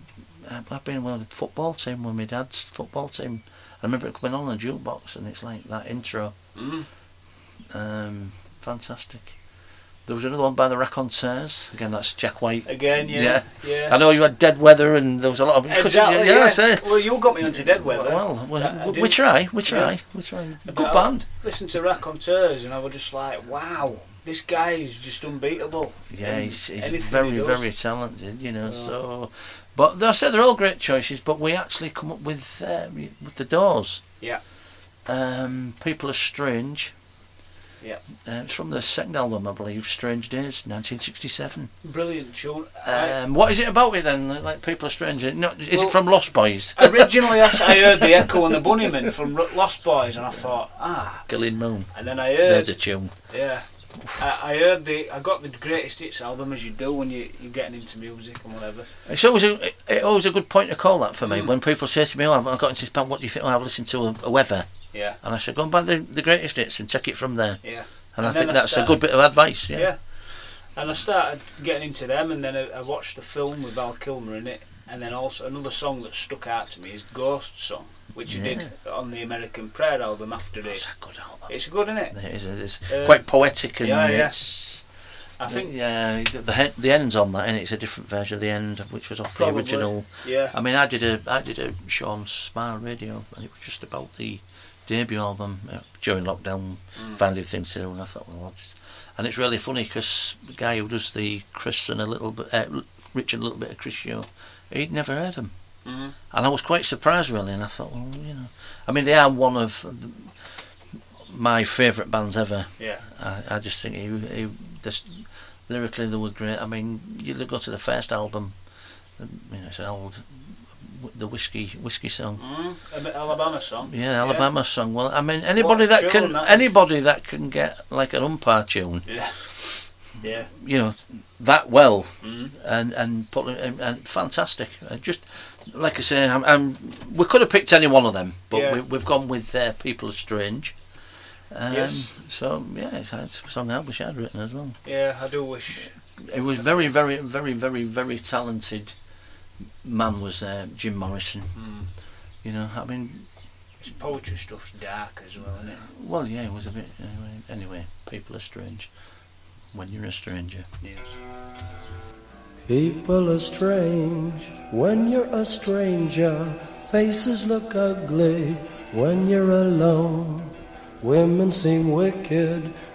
S1: I've been with the football team with my dad's football team. I remember it coming on the jukebox, and it's like that intro.
S2: Mhm.
S1: Um, fantastic. There was another one by the Raconteurs. Again, that's Jack White.
S2: Again, yeah.
S1: Yeah.
S2: Yeah.
S1: I know you had Dead Weather, and there was a lot of
S2: Exactly.
S1: Yeah,
S2: Yeah. Well, you got me onto Dead Weather.
S1: Well, well,
S2: I- I
S1: we, we try, we try,
S2: Yeah.
S1: we try. Good
S2: But
S1: band.
S2: Listen to Raconteurs, and I was just like, wow, this guy is just unbeatable.
S1: Yeah, he's, he's very,
S2: he
S1: very talented, you know.
S2: Yeah.
S1: So, but I said they're all great choices. But we actually come up with uh, with the Doors.
S2: Yeah.
S1: Um, People are strange.
S2: Yeah.
S1: Uh, it's from the second album, I believe, Strange Days, 1967.
S2: Brilliant tune. I-
S1: Um, what is it about it then? Like People are strange? No, is
S2: Well-
S1: it from Lost Boys?
S2: Originally, I heard the Echo and the Bunnymen from Ro- Lost Boys, and I thought, ah.
S1: Gillian Moon.
S2: And then I heard,
S1: There's a tune.
S2: yeah, I, I heard the, I got the greatest hits album as you do when you you're getting into music and whatever.
S1: It's always a, it, always a good point to call that for me
S2: Mm.
S1: when people say to me, "Oh, I've I've got into this band. What do you think? Oh, I've listened to a, a Weather,"
S2: Yeah,
S1: and I said, "Go and buy the, the greatest hits and check it from there."
S2: yeah,
S1: And, I
S2: And then
S1: think
S2: I
S1: that's a good bit of advice. Yeah.
S2: yeah. And I started getting into them, and then I, I watched the film with Val Kilmer in it, and then also another song that stuck out to me is Ghost Song, which you did on the American Prayer album after
S1: It's
S2: it.
S1: a good album.
S2: It's good, isn't it?
S1: It is. It is
S2: Uh,
S1: quite poetic and
S2: yeah, yeah. I think,
S1: yeah, the the end's on that, and it's a different version of the end, which was off
S2: Probably.
S1: the original.
S2: yeah,
S1: I mean, I did a I did a show on Smile Radio, and it was just about the debut album uh, during lockdown.
S2: Mm.
S1: Finding things to do, and I thought, well, I'll just... and it's really funny because the guy who does the Chris and a little bit, uh, Richard, a little bit of Chris show, he'd never heard them,
S2: Mhm.
S1: and I was quite surprised really. And I thought, well, you know, I mean, they are one of the, my favourite bands ever.
S2: yeah,
S1: I, I just think he, he just lyrically they were great. I mean, you look- go to the first album, um, you know, it's an old, the whiskey whiskey song.
S2: mm. Alabama song.
S1: Yeah, Alabama song. Well, I mean, anybody
S2: What
S1: that can,
S2: that
S1: anybody that can get like an umpire tune,
S2: Yeah, yeah,
S1: you know, that well,
S2: mm.
S1: and and put it, and, and fantastic. Just like I say, I'm, I'm, we could have picked any one of them, but
S2: Yeah.
S1: we, we've gone with uh, People Are Strange. Um,
S2: Yes.
S1: So yeah, it's, it's a song I wish I'd written as well.
S2: yeah. I do wish.
S1: It was very, very, very, very, very talented man was uh, Jim Morrison.
S2: Mm.
S1: You know, I mean,
S2: His poetry stuff's dark as well, isn't it?
S1: well, yeah, it was a bit. Anyway, anyway people are strange when you're a stranger.
S2: Yes.
S8: People are strange when you're a stranger. Faces look ugly when you're alone. Women seem wicked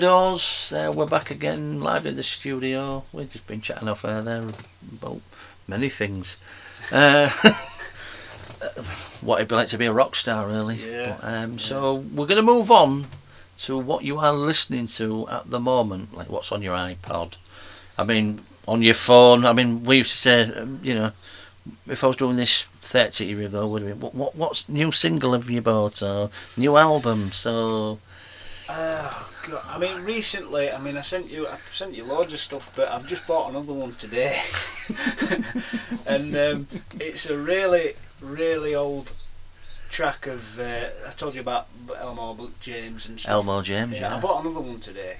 S1: doors. Uh, we're back again live in the studio. We've just been chatting off air there about many things. Uh, what it'd be like to be a rock star, really.
S2: Yeah.
S1: But, um, So we're going to move on to what you are listening to at the moment, like what's on your iPod. I mean, on your phone. I mean, we used to say, um, you know, if I was doing this 30 years ago, would what, what, what's new single have you bought or new album? So
S2: God. I mean, recently, I mean, I sent you, I sent you loads of stuff, but I've just bought another one today, and um, it's a really, really old track of. Uh, I told you about Elmore James and stuff.
S1: Elmo James,
S2: Yeah,
S1: yeah.
S2: I bought another one today,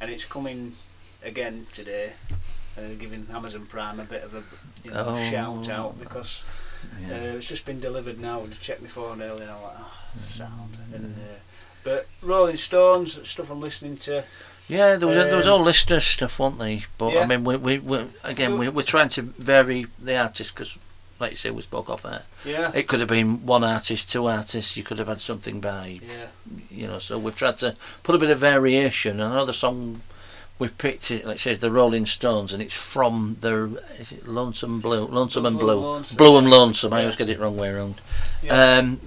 S2: and it's coming again today. Uh, giving Amazon Prime a bit of a you know,
S1: Oh.
S2: shout out because
S1: Yeah.
S2: uh, it's just been delivered now. I just checked my phone earlier and I'm like, oh, sound. And, uh, but Rolling Stones, stuff I'm listening to.
S1: Yeah, there was a, there was
S2: Um,
S1: all list of stuff, weren't they? But I mean, we we, we again we we're trying to vary the artists because, like you say, we spoke off air.
S2: Yeah.
S1: It could have been one artist, two artists. You could have had something by,
S2: Yeah.
S1: you know. So we've tried to put a bit of variation. Another song we've picked it. Like it says the Rolling Stones, and it's from the is it Lonesome Blue, Lonesome and
S2: Blue
S1: Blue,
S2: and Lonesome, yeah.
S1: I always get it wrong way around.
S2: Yeah.
S1: Um,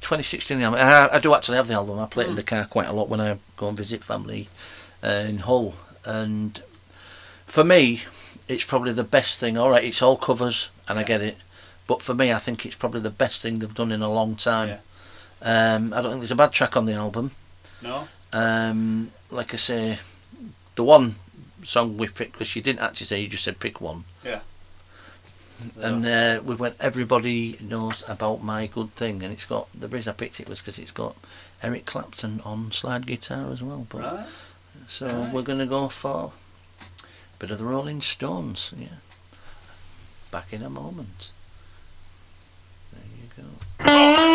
S1: 2016 album. I, I do actually have the album. I play
S2: Hmm.
S1: it in the car quite a lot when I go and visit family uh, in Hull. And for me, it's probably the best thing. All right, it's all covers, and I get it. But for me, I think it's probably the best thing they've done in a long time. Um, I don't think there's a bad track on the album.
S2: No.
S1: Um, like I say, the one song we picked because you didn't actually say you just said pick one.
S2: Yeah.
S1: And uh, we went. Everybody knows about my good thing, and it's got the reason I picked it was because it's got Eric Clapton on slide guitar as well. But
S2: Right.
S1: so
S2: Right.
S1: we're gonna go for a bit of the Rolling Stones. Yeah. Back in a moment. There you go.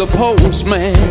S9: The postman.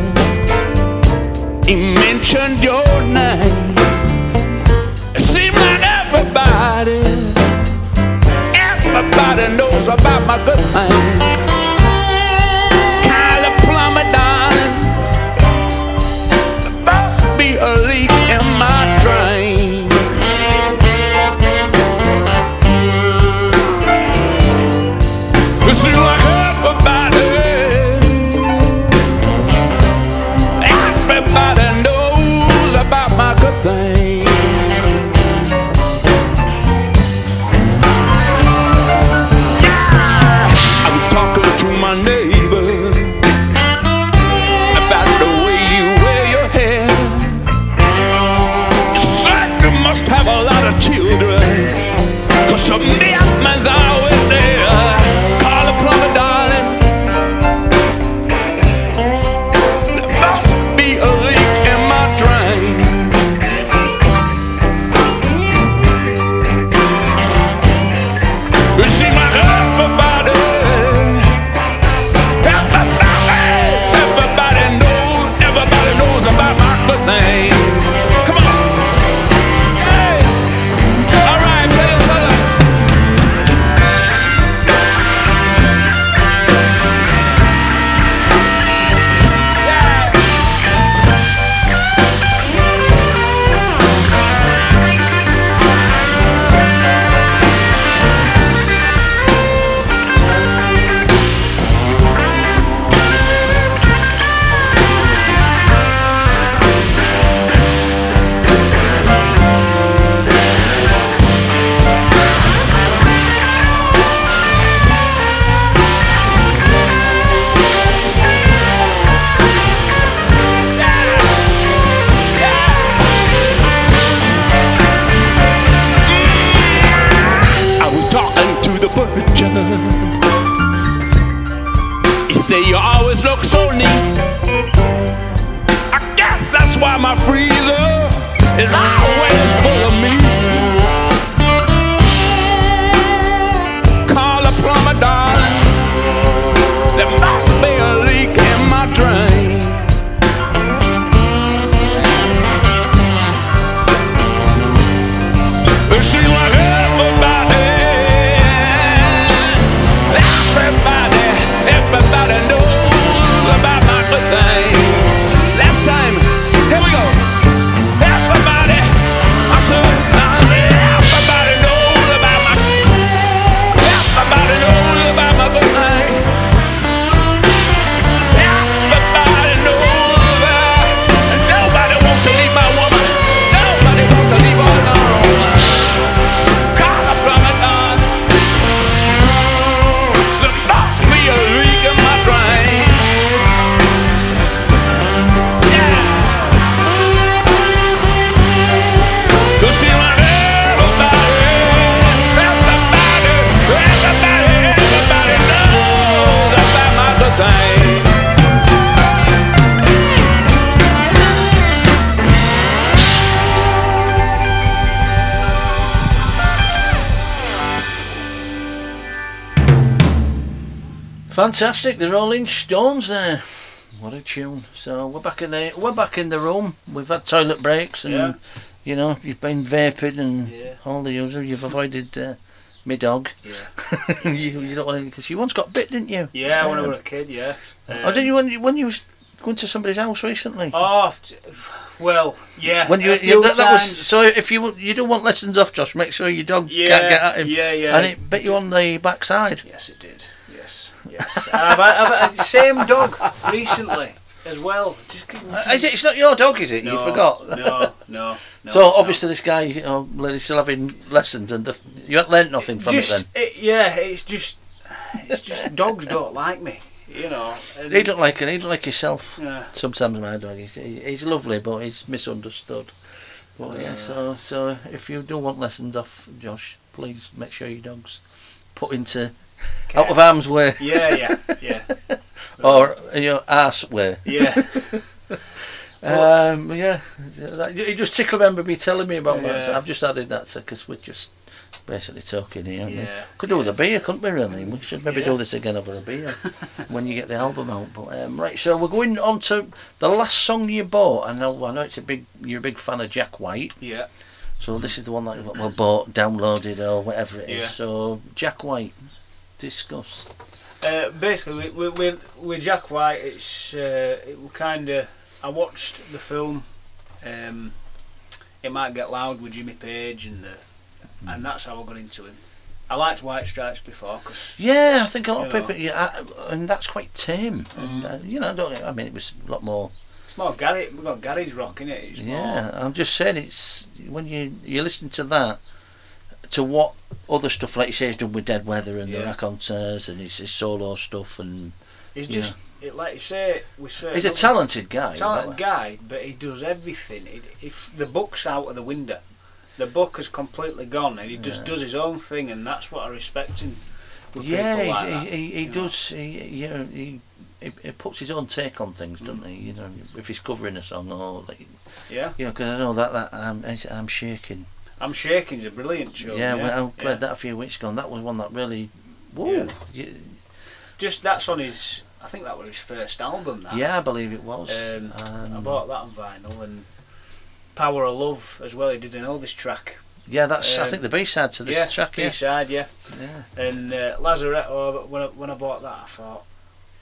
S1: Fantastic, the Rolling Stones there. What a tune! So we're back in the we're back in the room. We've had toilet breaks and
S2: Yeah.
S1: you know you've been vaping and
S2: Yeah.
S1: all the usual. You've avoided uh, me dog.
S2: Yeah.
S1: you, you don't want because you once got bit, didn't you?
S2: Yeah, when I
S1: Um,
S2: was a kid, yeah.
S1: oh, did you when you when you was going to somebody's house recently?
S2: Oh, well, yeah.
S1: when you,
S2: few
S1: that, that was so. If you you don't want lessons off, Josh, make sure your dog
S2: Yeah,
S1: can't get at him.
S2: yeah, yeah.
S1: And it bit you on the backside.
S2: Yes, it did. Yes. I've, I've, I've, same dog recently as well. Just keep,
S1: Uh, is it, it's not your dog, is it? you forgot.
S2: No, no. no
S1: so obviously this guy, you know, lady's still having lessons, and the, you haven't learnt nothing from
S2: just,
S1: it. Then
S2: it, yeah, it's just, it's just dogs don't like me, you know.
S1: he don't like it. He don't like himself.
S2: Yeah.
S1: Sometimes my dog, he's he's lovely, but he's misunderstood. But yeah, so so if you do want lessons off Josh, please make sure your dog's put into out of arm's way
S2: Yeah, yeah, yeah,
S1: or your arse way.
S2: yeah.
S1: Um, yeah, you just tickle remember me telling me about that. So I've just added that because we're just basically talking here. aren't we?
S2: Yeah.
S1: Could do with a beer, couldn't we? Really, we should maybe
S2: Yeah.
S1: do this again over a beer when you get the album out. But um, right, so we're going on to the last song you bought. I know, I know, it's a big. You're a big fan of Jack White,
S2: Yeah.
S1: so this is the one that you well, bought, downloaded, or whatever it is.
S2: Yeah.
S1: So Jack White, discuss.
S2: Uh, basically, with, with with Jack White, it's uh, it kind of. I watched the film. Um, it might get loud with Jimmy Page and the, and that's how I got into him. I liked White Stripes before because
S1: Yeah, I think a lot of
S2: know.
S1: people, yeah, I, and that's quite tame. And,
S2: Mm.
S1: uh, you know, don't, I mean, it was a lot more.
S2: it's more garage. We've got garage rock in it. It's
S1: Yeah, I'm just saying it's when you you listen to that to what other stuff like you say he's done with Dead Weather and the Raconteurs and his, his solo stuff and.
S2: He's
S1: yeah.
S2: just it, like you say. We say
S1: he's a talented guy.
S2: talented guy, but he does everything. It, if the book's out of the window, the book has completely gone, and he just does his own thing, and that's what I respect him.
S1: Yeah,
S2: like
S1: he, he, he
S2: know.
S1: does. He, you know, he, he puts his own take on things, doesn't he? You know, if he's covering a song or like,
S2: Yeah,
S1: you know, because I know that that I'm I'm shaking.
S2: I'm Shaking's a brilliant show.
S1: yeah,
S2: yeah,
S1: well, I played
S2: yeah.
S1: that a few weeks ago, and that was one that really, whoa,
S2: Yeah. Just that's on his. I think that was his first album. That.
S1: yeah I believe it was.
S2: Um,
S1: Um,
S2: I bought that on vinyl and Power of Love as well. He did an Elvis track.
S1: yeah, that's I
S2: um,
S1: think the B side to this
S2: yeah,
S1: track. Yeah,
S2: B-side, yeah.
S1: yeah.
S2: And uh, Lazaretto. When I, when I bought that, I thought,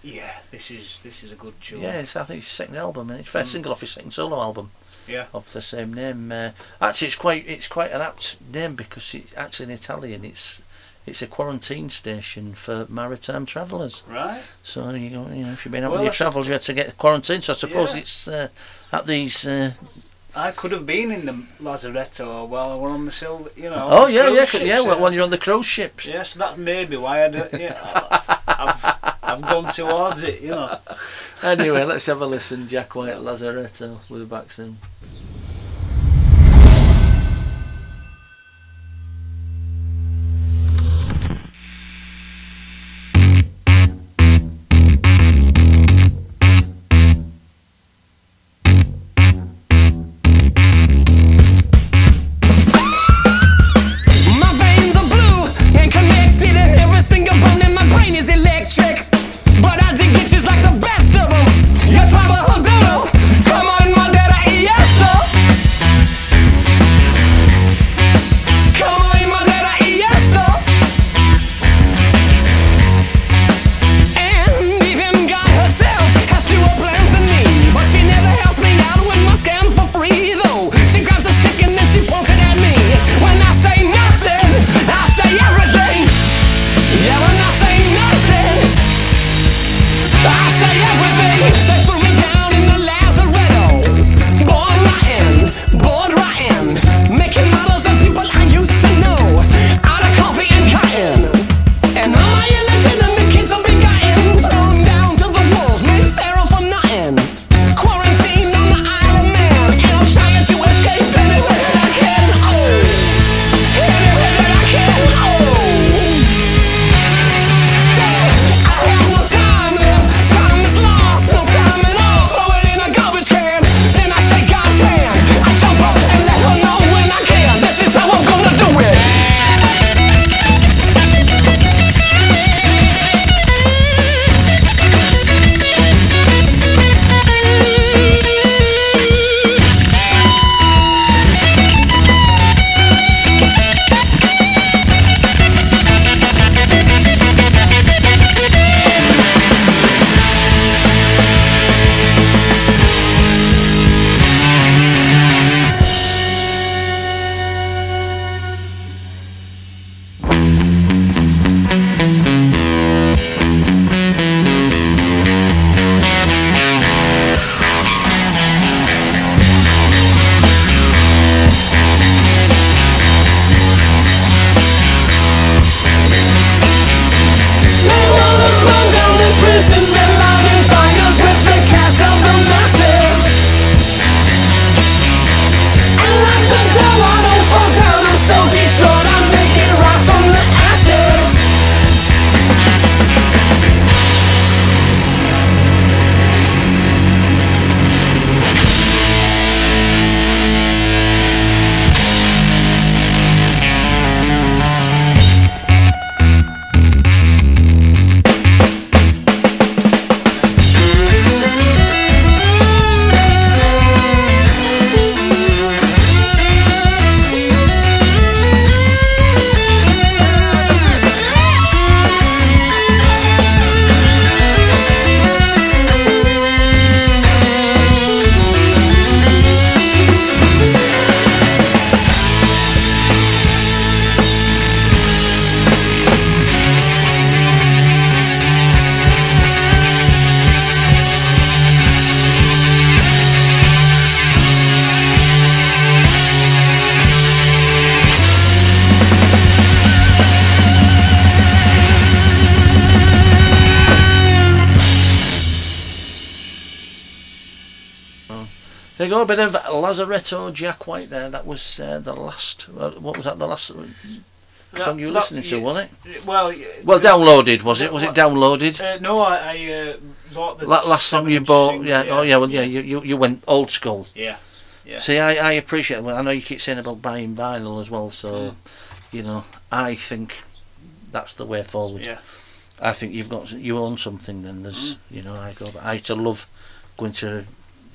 S2: yeah, this is this is a good tune.
S1: Yeah, it's, I think it's his second album, and it's first
S2: Mm.
S1: single off his second solo album
S2: Yeah.
S1: of the same name. Uh, actually, it's quite it's quite an apt name because it's actually in Italian. It's it's a quarantine station for maritime travellers.
S2: Right.
S1: So you know, you know if you've been out
S2: Well,
S1: on your travels, you had to get quarantined. So I suppose
S2: Yeah.
S1: it's uh, at these. Uh,
S2: I could have been in the Lazaretto while I were on the silver. You know.
S1: oh yeah, yeah, c- yeah.
S2: ships,
S1: When you're on the cruise ships.
S2: Yes, that may be why I. do- Yeah, I've I've gone towards it. You know.
S1: anyway, let's have a listen. Jack White, Lazaretto. We'll be back soon.
S6: A
S1: bit of Lazaretto Jack White there. That was uh, the last. Uh, what was that? The last song you were listening to, wasn't it?
S2: Well,
S1: Well, downloaded was it? Was it downloaded?
S2: Uh, no, I, I uh, bought the
S1: La- last song you bought,
S2: single,
S1: yeah, oh yeah, well, yeah, you, you, you went old school.
S2: yeah, yeah.
S1: See, I, I appreciate. Well, I know you keep saying about buying vinyl as well, so you know, I think that's the way forward.
S2: Yeah.
S1: I think you've got you own something. Then there's,
S2: Mm.
S1: you know, I go. I used to love going to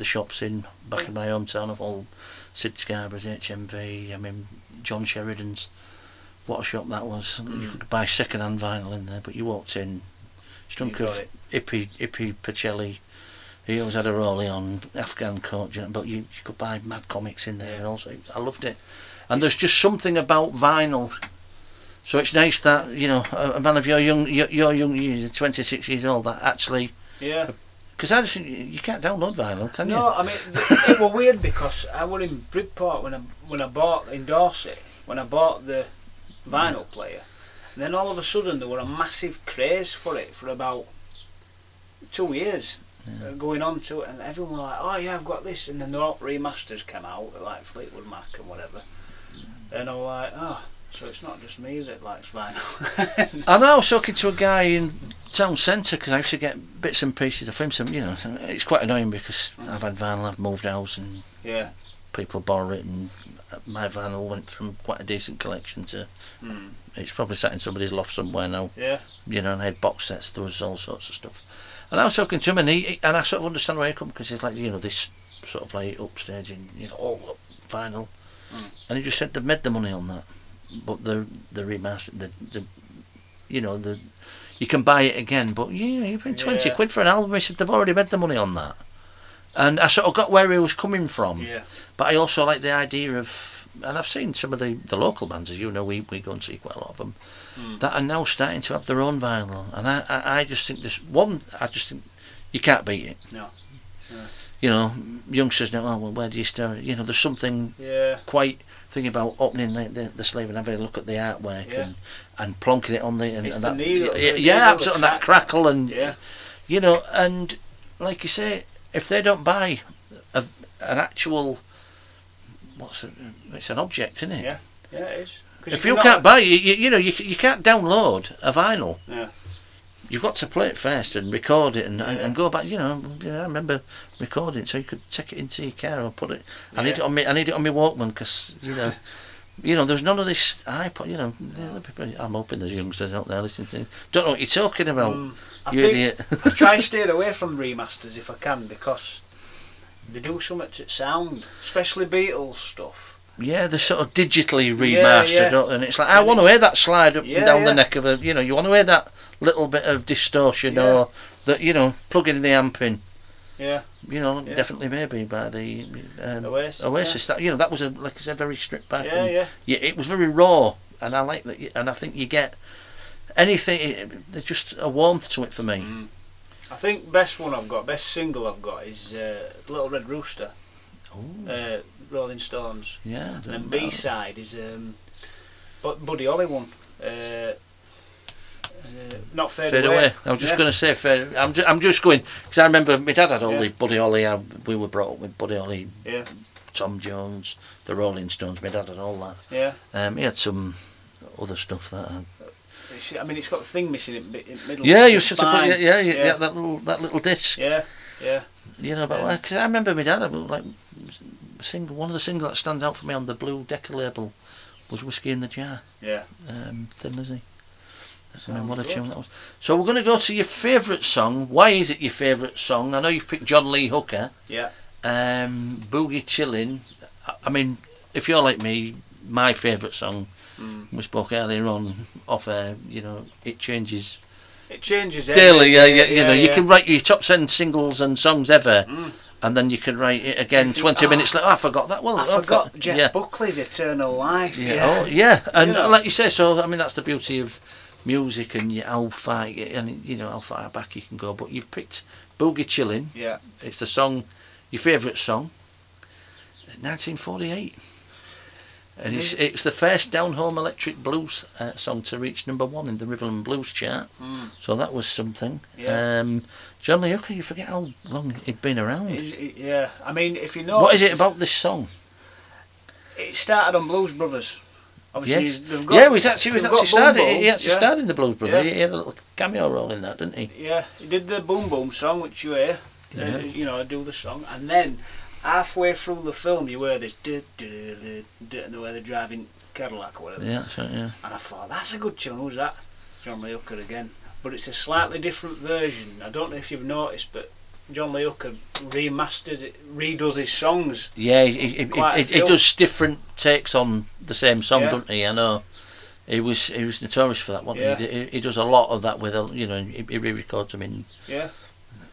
S1: the shops in back in my hometown of all Sid Scarborough's HMV. I mean, John Sheridan's. What a shop that was! You could buy second-hand vinyl in there, but you walked in, stunk of
S2: it.
S1: hippie hippie Pacelli. He always had a rollie on Afghan coat, but you, you could buy Mad Comics in there, and also I loved it. And there's just something about vinyl. So it's nice that you know a, a man of your young your, your young years, 26 years old, that actually
S2: Yeah.
S1: Because I just you you can't download vinyl, can
S2: No, I mean it was weird because I was in Bridport when I when I bought in Dorset when I bought the vinyl player, and then all of a sudden there were a massive craze for it for about two years. uh, Going on to it, and everyone were like, "Oh yeah, I've got this," and then the remasters came out, like Fleetwood Mac and whatever. And I was like, "Oh, so it's not just me that likes vinyl."
S1: you? And I was talking to a guy in town centre because I used to get bits and pieces of him. Some, you know, it's quite annoying because I've had vinyl, I've moved house, and
S2: yeah,
S1: people borrow it, and my vinyl went from quite a decent collection to
S2: mm,
S1: it's probably sat in somebody's loft somewhere now.
S2: yeah,
S1: you know, and I had box sets, there was all sorts of stuff. And I was talking to him, and he, and I sort of understand where he come because he's like, you know, this sort of like upstaging, you know, all up vinyl.
S2: Mm.
S1: And he just said they've made the money on that, but the the remaster, the, the you know, the you can buy it again, but yeah, you pay twenty
S2: Yeah.
S1: quid for an album. He said they've already made the money on that, and I sort of got where he was coming from.
S2: yeah,
S1: But I also like the idea of, and I've seen some of the, the local bands, as you know, we, we go and see quite a lot of them,
S2: Mm.
S1: that are now starting to have their own vinyl. And I, I, I just think this one, I just think you can't beat it.
S2: No. No.
S1: You know, youngsters now. Oh well, where do you start? You know, there's something
S2: Yeah.
S1: quite thinking about opening the, the, the sleeve and having a look at the artwork
S2: Yeah.
S1: and, and plonking it on the and, and
S2: the
S1: that
S2: needle,
S1: yeah, yeah absolutely that crackle and
S2: Yeah.
S1: you know and like you say if they don't buy a, an actual what's it, it's an object isn't it
S2: Yeah. Yeah, it is.
S1: if you
S2: cannot-
S1: can't buy you, you know you, you can't download a vinyl
S2: Yeah.
S1: You've got to play it first and record it and, and,
S2: Yeah.
S1: and go back you know yeah, I remember recording so you could take it into your car or put it I need it on me I need it on my Walkman because you know you know there's none of this iPod you know the other people, I'm hoping there's youngsters out there listening to don't know what you're talking about
S2: mm, I
S1: you
S2: think
S1: idiot
S2: I try and stay away from remasters if I can because they do something to sound, especially Beatles stuff.
S1: yeah they're sort of digitally remastered
S2: yeah.
S1: don't- and it's like I want to hear that slide up
S2: Yeah,
S1: and down the neck of a you know you want to hear that little bit of distortion
S2: Yeah.
S1: or that you know plugging in the amp in
S2: Yeah,
S1: you know,
S2: Yeah.
S1: definitely maybe by the um,
S2: Oasis,
S1: Oasis. That you know, that was a like I said, very stripped back.
S2: yeah,
S1: and,
S2: yeah.
S1: it was very raw, and I like that. And I think you get anything. it- There's just a warmth to it for me.
S2: Mm. I think best one I've got, best single I've got is uh, Little Red Rooster, uh, Rolling Stones.
S1: yeah.
S2: And then B side is um, Bu- Buddy Holly one. Uh, uh, not fade,
S1: Fade away. I was just
S2: Yeah.
S1: going to say, fade, I'm, ju- I'm just going because I remember my dad had all
S2: Yeah.
S1: the Buddy Holly. I, we were brought up with Buddy Holly,
S2: Yeah,
S1: Tom Jones, the Rolling Stones. My dad had all that.
S2: yeah.
S1: Um, he had some other stuff that. I,
S2: It's, I mean, it's got the thing missing in middle.
S1: yeah, you should have put, yeah, yeah, yeah, that little that little disc.
S2: yeah, yeah.
S1: You know, but
S2: Yeah.
S1: like, I remember my dad like single one of the singles that stands out for me on the blue Decca label was Whiskey in the Jar.
S2: yeah.
S1: Um, Thin Lizzy. I mean, what a tune that was. So we're going to go to your favourite song. Why is it your favourite song? I know you've picked John Lee Hooker.
S2: Yeah.
S1: Um, Boogie Chillin'. I- I mean, if you're like me, my favourite song.
S2: Mm.
S1: We spoke earlier on off air. You know, it changes
S2: It changes
S1: daily.
S2: every
S1: Yeah, yeah, you know, you can write your top ten singles and songs ever,
S2: Mm.
S1: and then you can write it again
S2: think,
S1: twenty
S2: "Ah,
S1: minutes later. Oh, I forgot that. Well,
S2: I
S1: I've
S2: forgot Jeff
S1: yeah.
S2: Buckley's Eternal Life.
S1: Yeah,
S2: Yeah.
S1: oh, yeah, and
S2: You know.
S1: like you say, so I mean that's the beauty of music and you- how far you- and you know how far back you can go. But you've picked Boogie Chillin'.
S2: Yeah.
S1: It's the song, your favourite song, 1948. And it's, it's the first down home electric blues uh, song to reach number one in the Riverland Blues chart.
S2: Mm.
S1: So that was something.
S2: Yeah.
S1: Um, John Lee Hooker, you forget how long he'd been around.
S2: Is it- yeah. I mean, if you know.
S1: what is it about this song?
S2: It started on Blues Brothers. Obviously,
S1: Yes.
S2: they've got,
S1: yeah, he was actually, he was actually
S2: got Boom.
S1: He actually
S2: yeah.
S1: started in the Blues Brothers.
S2: Yeah.
S1: He had a little cameo role in that, didn't he?
S2: Yeah, he did the Boom Boom song, which you hear.
S1: Yeah.
S2: Uh, you know, I do the song, and then halfway through the film, you hear this, du- du- du- du- du- and the way they're driving Cadillac or whatever.
S1: Yeah, that's right, yeah.
S2: And I thought, that's a good tune. Who's that? John Lee Hooker again. But it's a slightly different version. I don't know if you've noticed, but John Lee Hooker remasters it, redoes his songs.
S1: Yeah, he, he, he, he, does different takes on the same song,
S2: Yeah.
S1: doesn't he? I know. He was he was notorious for that, wasn't
S2: Yeah.
S1: he? he? He does a lot of that with, a- you know, he, he re-records them in,
S2: Yeah.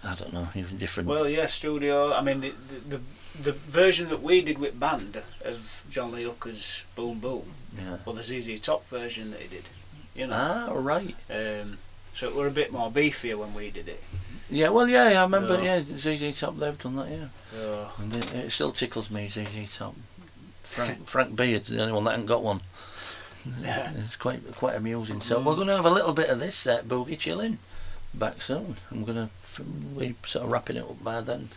S1: I don't know, even different.
S2: Well, yeah, studio. I mean, the the, the, the version that we did with band of John Lee Hooker's Boom Boom,
S1: yeah.
S2: well, the ZZ Top version that he did. You know.
S1: Ah, right.
S2: Um, so it were a bit more beefier when we did it.
S1: Yeah, well, yeah, I remember,
S2: Yeah.
S1: yeah, ZZ Top, they've done that, yeah.
S2: So,
S1: And it, it still tickles me, ZZ Top. Frank, Frank Beard's the only one that hasn't got one.
S2: Yeah.
S1: It's quite quite amusing. So we're going to have a little bit of this uh, boogie chilling back soon. I'm going to we sort of wrapping it up by then.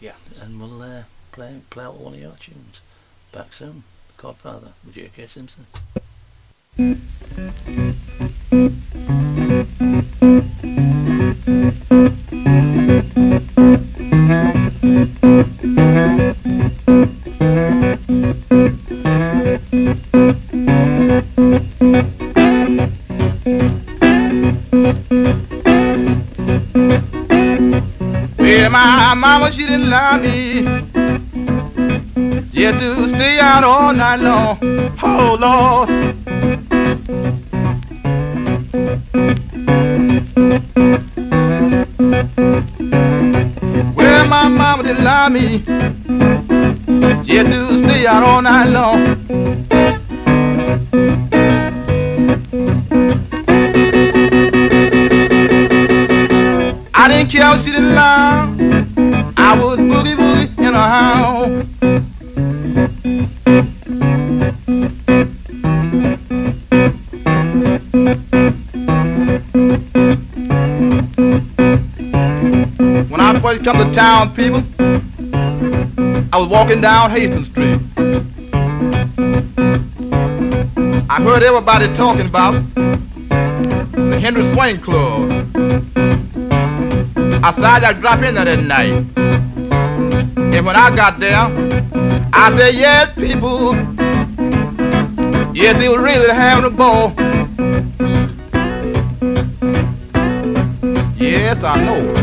S2: Yeah.
S1: And we'll uh, play play out one of your tunes back soon. Codfather with J.K. Simpson.
S10: My mama, she didn't lie me. Just to stay out all night long. Oh, Lord. Well, my mama didn't lie me. Just to stay out all night long. I didn't care if she didn't long, first come to town, people, I was walking down Hastings Street. I heard everybody talking about the Henry Swing Club. I decided I'd drop in there that night. And when I got there, I said, yes, people, yes, they were really having a ball. Yes, I know.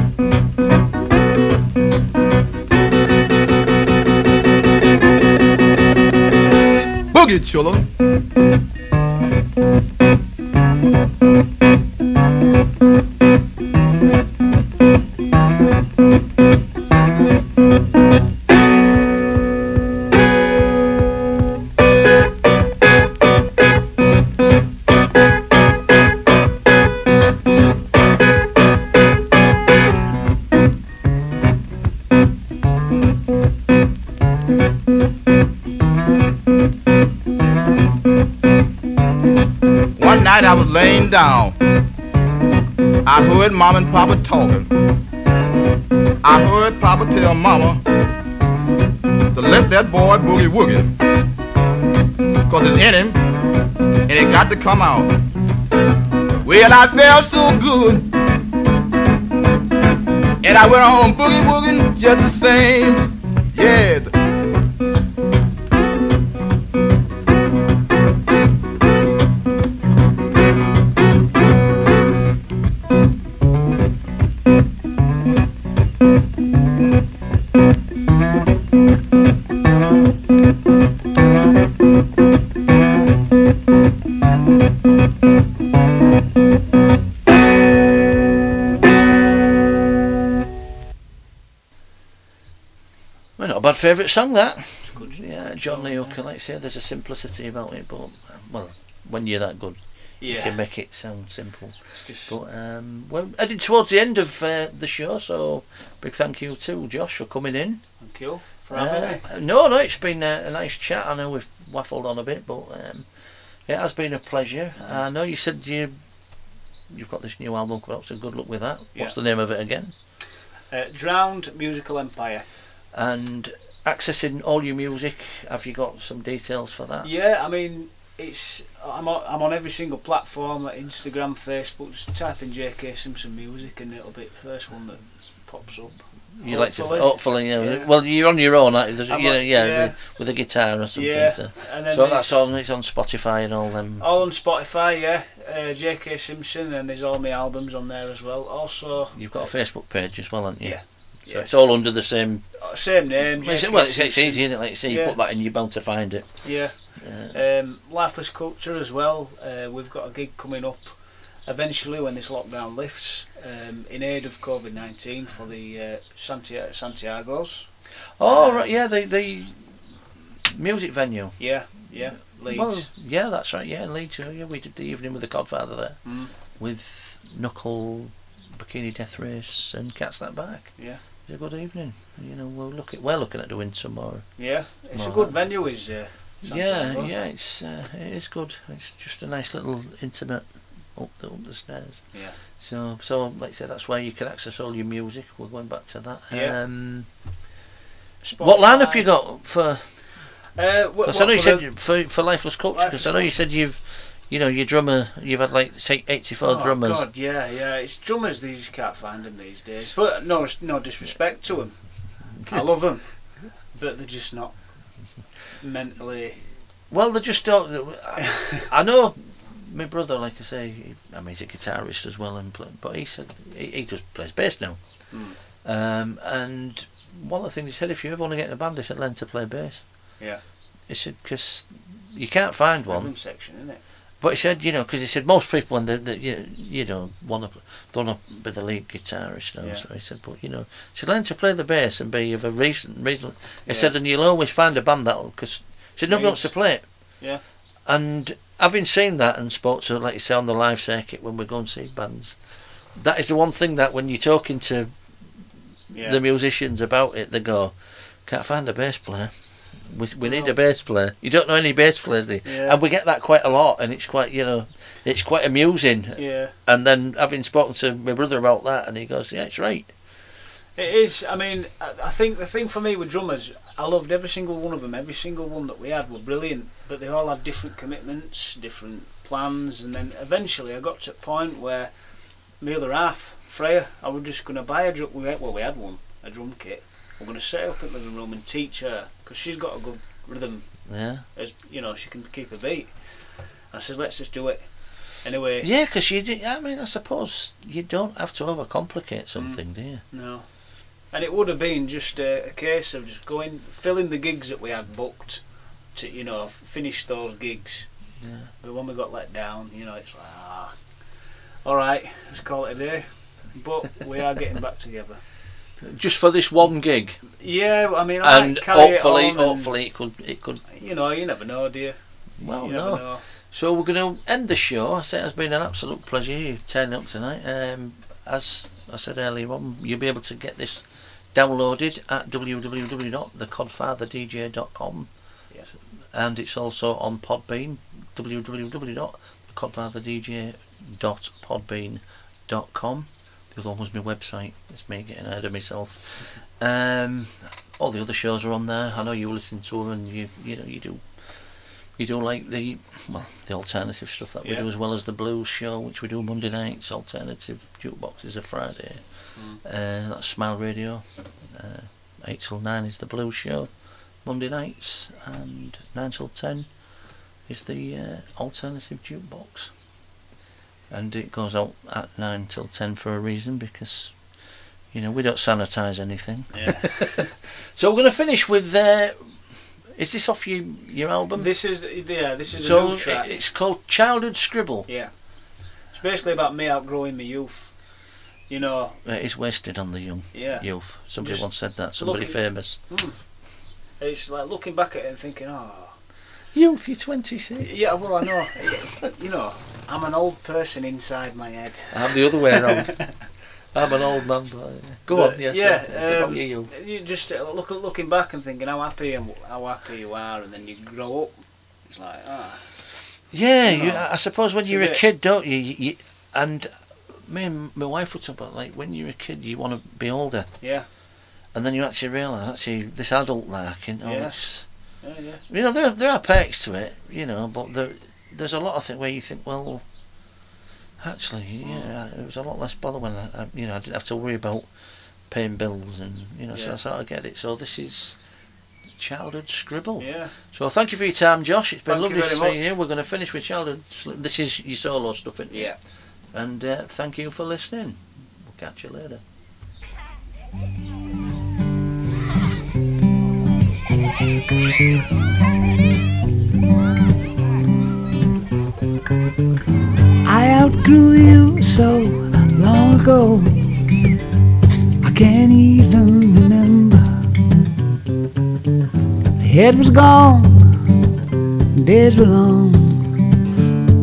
S10: Boogie chillin'. In him and it got to come out. Well, I felt so good. And I went on boogie wooging just the same. Yeah.
S1: Favourite song that.
S2: good
S1: Yeah, John Lee Hooker, like I say, there's a simplicity about it, but well, when you're that good, you can make it sound simple.
S2: just
S1: But um, we're heading towards the end of uh, the show, so big thank you to Josh for coming in.
S2: thank you for having
S1: Uh,
S2: me.
S1: no, no, it's been a, a nice chat. I know we've waffled on a bit, but um, it has been a pleasure. I know you said you you've got this new album coming out, so good luck with that. What's the name of it again?
S2: Uh, Drowned Musical Empire.
S1: And accessing all your music, have you got some details for that?
S2: Yeah, I mean, it's I'm on, I'm on every single platform, like Instagram, Facebook. Just type in J.K. Simpson music, and it'll be the first one that pops up.
S1: You like to
S2: Hopefully.
S1: yeah.
S2: Yeah.
S1: Well, you're on your own, aren't you? There's,
S2: I'm
S1: you know, yeah,
S2: yeah.
S1: with a guitar or something.
S2: Yeah,
S1: So, so that's on. It's on Spotify and all them.
S2: All on Spotify, yeah. Uh, J.K. Simpson, and there's all my albums on there as well. Also,
S1: You've got a Facebook page as well, haven't you?
S2: Yeah.
S1: So
S2: Yeah.
S1: it's all under the same.
S2: uh, same name.
S1: Well, it's, well, it's, it's easy, isn't it? Like you say, you
S2: Yeah.
S1: put that in, you're bound to find it.
S2: Yeah.
S1: Uh,
S2: Um, Lifeless Culture as well. Uh, we've got a gig coming up eventually when this lockdown lifts um, in aid of COVID 19 for the uh, Santiago, Santiago's.
S1: oh right, yeah, the the music venue.
S2: Yeah, yeah, Leeds.
S1: Well, yeah, that's right. Yeah, Leeds. Yeah, yeah, we did the evening with the Codfather there
S2: Mm.
S1: with Knuckle, Bikini Death Race, and Cats That Back.
S2: Yeah.
S1: It was a good evening. You know, we're looking we're looking at doing more.
S2: yeah, it's a good venue, is uh,
S1: Yeah, yeah, it's uh, it is good. It's just a nice little intimate up the up the stairs.
S2: Yeah.
S1: So so like I said, that's where you can access all your music. We're going back to that.
S2: Yeah.
S1: Um, what lineup you got for?
S2: Uh,
S1: I know you
S2: for
S1: said
S2: the-
S1: for for Lifeless Culture. Because
S2: Lifeless
S1: I know you said you've, you know, your drummer. You've had like say eighty four
S2: Oh,
S1: drummers.
S2: God, yeah, yeah. It's drummers these can't find them these days. But no, no disrespect to them. I love them, but they're just not mentally.
S1: Well, they just don't. I, I know my brother, like I say, he, I mean, he's a guitarist as well, and play, but he said he, he just plays bass now.
S2: Mm.
S1: Um, and one of the things he said, if you ever want to get in a band, he said learn to play bass.
S2: Yeah.
S1: He said because you can't find one.
S2: Section, isn't it?
S1: But he said, you know, because he said most people, when they, they you, you know, want to, want to be the lead guitarist now.
S2: Yeah.
S1: So he said, but you know, he said learn to play the bass and be of a reason, reason. He
S2: Yeah.
S1: said, and you'll always find a band that'll, because he said nobody wants to play it.
S2: Yeah.
S1: And having seen that and spoke to, like you say, on the live circuit when we go and see bands, that is the one thing that when you're talking to
S2: Yeah.
S1: the musicians about it. They go, can't find a bass player. We, we need a bass player. You don't know any bass players, do you?
S2: Yeah.
S1: And we get that quite a lot, and it's quite, you know, it's quite amusing.
S2: Yeah.
S1: And then having spoken to my brother about that, and he goes, yeah, it's right.
S2: It is. I mean, I, I think the thing for me with drummers, I loved every single one of them. Every single one that we had were brilliant, but they all had different commitments, different plans, and then eventually I got to a point where my other half, Freya, I was just going to buy a drum. We had, well, we had one, a drum kit. We're going to set up in the living room and teach her because she's got a good rhythm.
S1: Yeah.
S2: As you know, she can keep a beat. I said, let's just do it. Anyway,
S1: Yeah, because you do, I mean, I suppose you don't have to overcomplicate something, do you?
S2: No. And it would have been just a, a case of just going, filling the gigs that we had booked to, you know, finish those gigs.
S1: Yeah.
S2: But when we got let down, you know, it's like, ah, all right, let's call it a day. But we are getting back together.
S1: Just for this one gig,
S2: Yeah, I mean, I
S1: and hopefully,
S2: it on and,
S1: hopefully it could, it could.
S2: you know, you never know, do you?
S1: Well,
S2: you
S1: no.
S2: know.
S1: So we're going to end the show. I say it's been an absolute pleasure you turning up tonight. Um, as I said earlier on, you'll be able to get this downloaded at www.thecodfatherdj.com
S2: Yes.
S1: and it's also on Podbean www.thecodfatherdj.podbean.com the one was my website. It's me getting ahead of myself. Um, all the other shows are on there. I know you listen to them and you you know you do you do like the well the alternative stuff that we
S2: Yeah.
S1: do as well as the blues show which we do Monday nights alternative jukeboxes are Friday.
S2: Mm.
S1: uh, that's Smile Radio. Uh, 8 till 9 is the blues show. Monday nights and 9 till 10 is the uh, alternative jukebox and it goes out at 9 till 10 for a reason because you know we don't sanitize anything
S2: Yeah.
S1: so we're going to finish with uh, is this off your, your album
S2: this is, yeah, this is a new track.
S1: it's called Childhood Scribble
S2: Yeah. It's basically about me outgrowing my youth. You know,
S1: Uh, it's wasted on the young
S2: yeah.
S1: youth somebody
S2: Just
S1: once said that somebody
S2: looking-
S1: famous
S2: It's like looking back at it and thinking, oh,
S1: youth you're 26
S2: Yeah, well, I know. you know, I'm an old person inside my head.
S1: I'm the other way around I'm an old man but, uh, go
S2: But,
S1: on yes
S2: yeah,
S1: it's about
S2: um,
S1: your youth
S2: You just uh, look looking back and thinking how happy and how happy you are, and then you grow up. It's like ah,
S1: Yeah,
S2: You
S1: you, I suppose when you're a kid, don't you? you, you and me and my wife would talk about like when you're a kid, you want to be older,
S2: yeah,
S1: and then you actually realise actually this adult life, you know, it's,
S2: yeah, yeah.
S1: you know there there are perks to it, you know, but there there's a lot of things where you think, well, actually, yeah, it was a lot less bother when I, I you know I didn't have to worry about paying bills and you know, so
S2: Yeah.
S1: I get it. So this is childhood scribble.
S2: yeah.
S1: So thank you for your time, Josh. It's been
S2: Thank
S1: lovely to
S2: very
S1: see
S2: much.
S1: you. We're going to finish with childhood. This is your solo stuff, isn't it?
S2: Yeah.
S1: And uh, thank you for listening. We'll catch you later.
S3: I outgrew you so long ago. I can't even remember. The head was gone, days were long.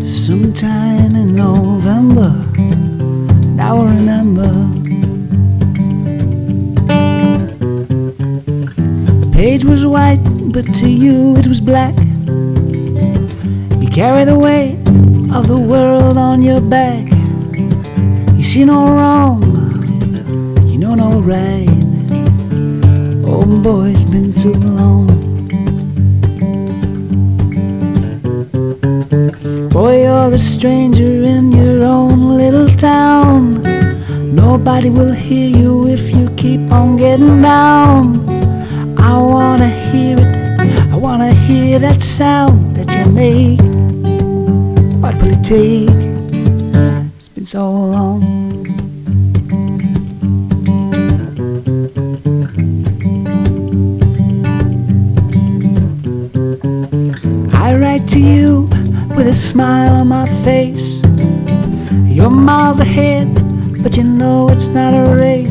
S3: Sometime in November, now I remember. The page was white, but to you it was black. You carry the weight of the world on your back. You see no wrong, you know no right. Oh boy, it's been too long. Boy, you're a stranger in your own little town. Nobody will hear you if you keep on getting down. I wanna hear it, I wanna hear that sound that you make. Take? It's been so long. I write to you with a smile on my face. You're miles ahead, but you know it's not a race.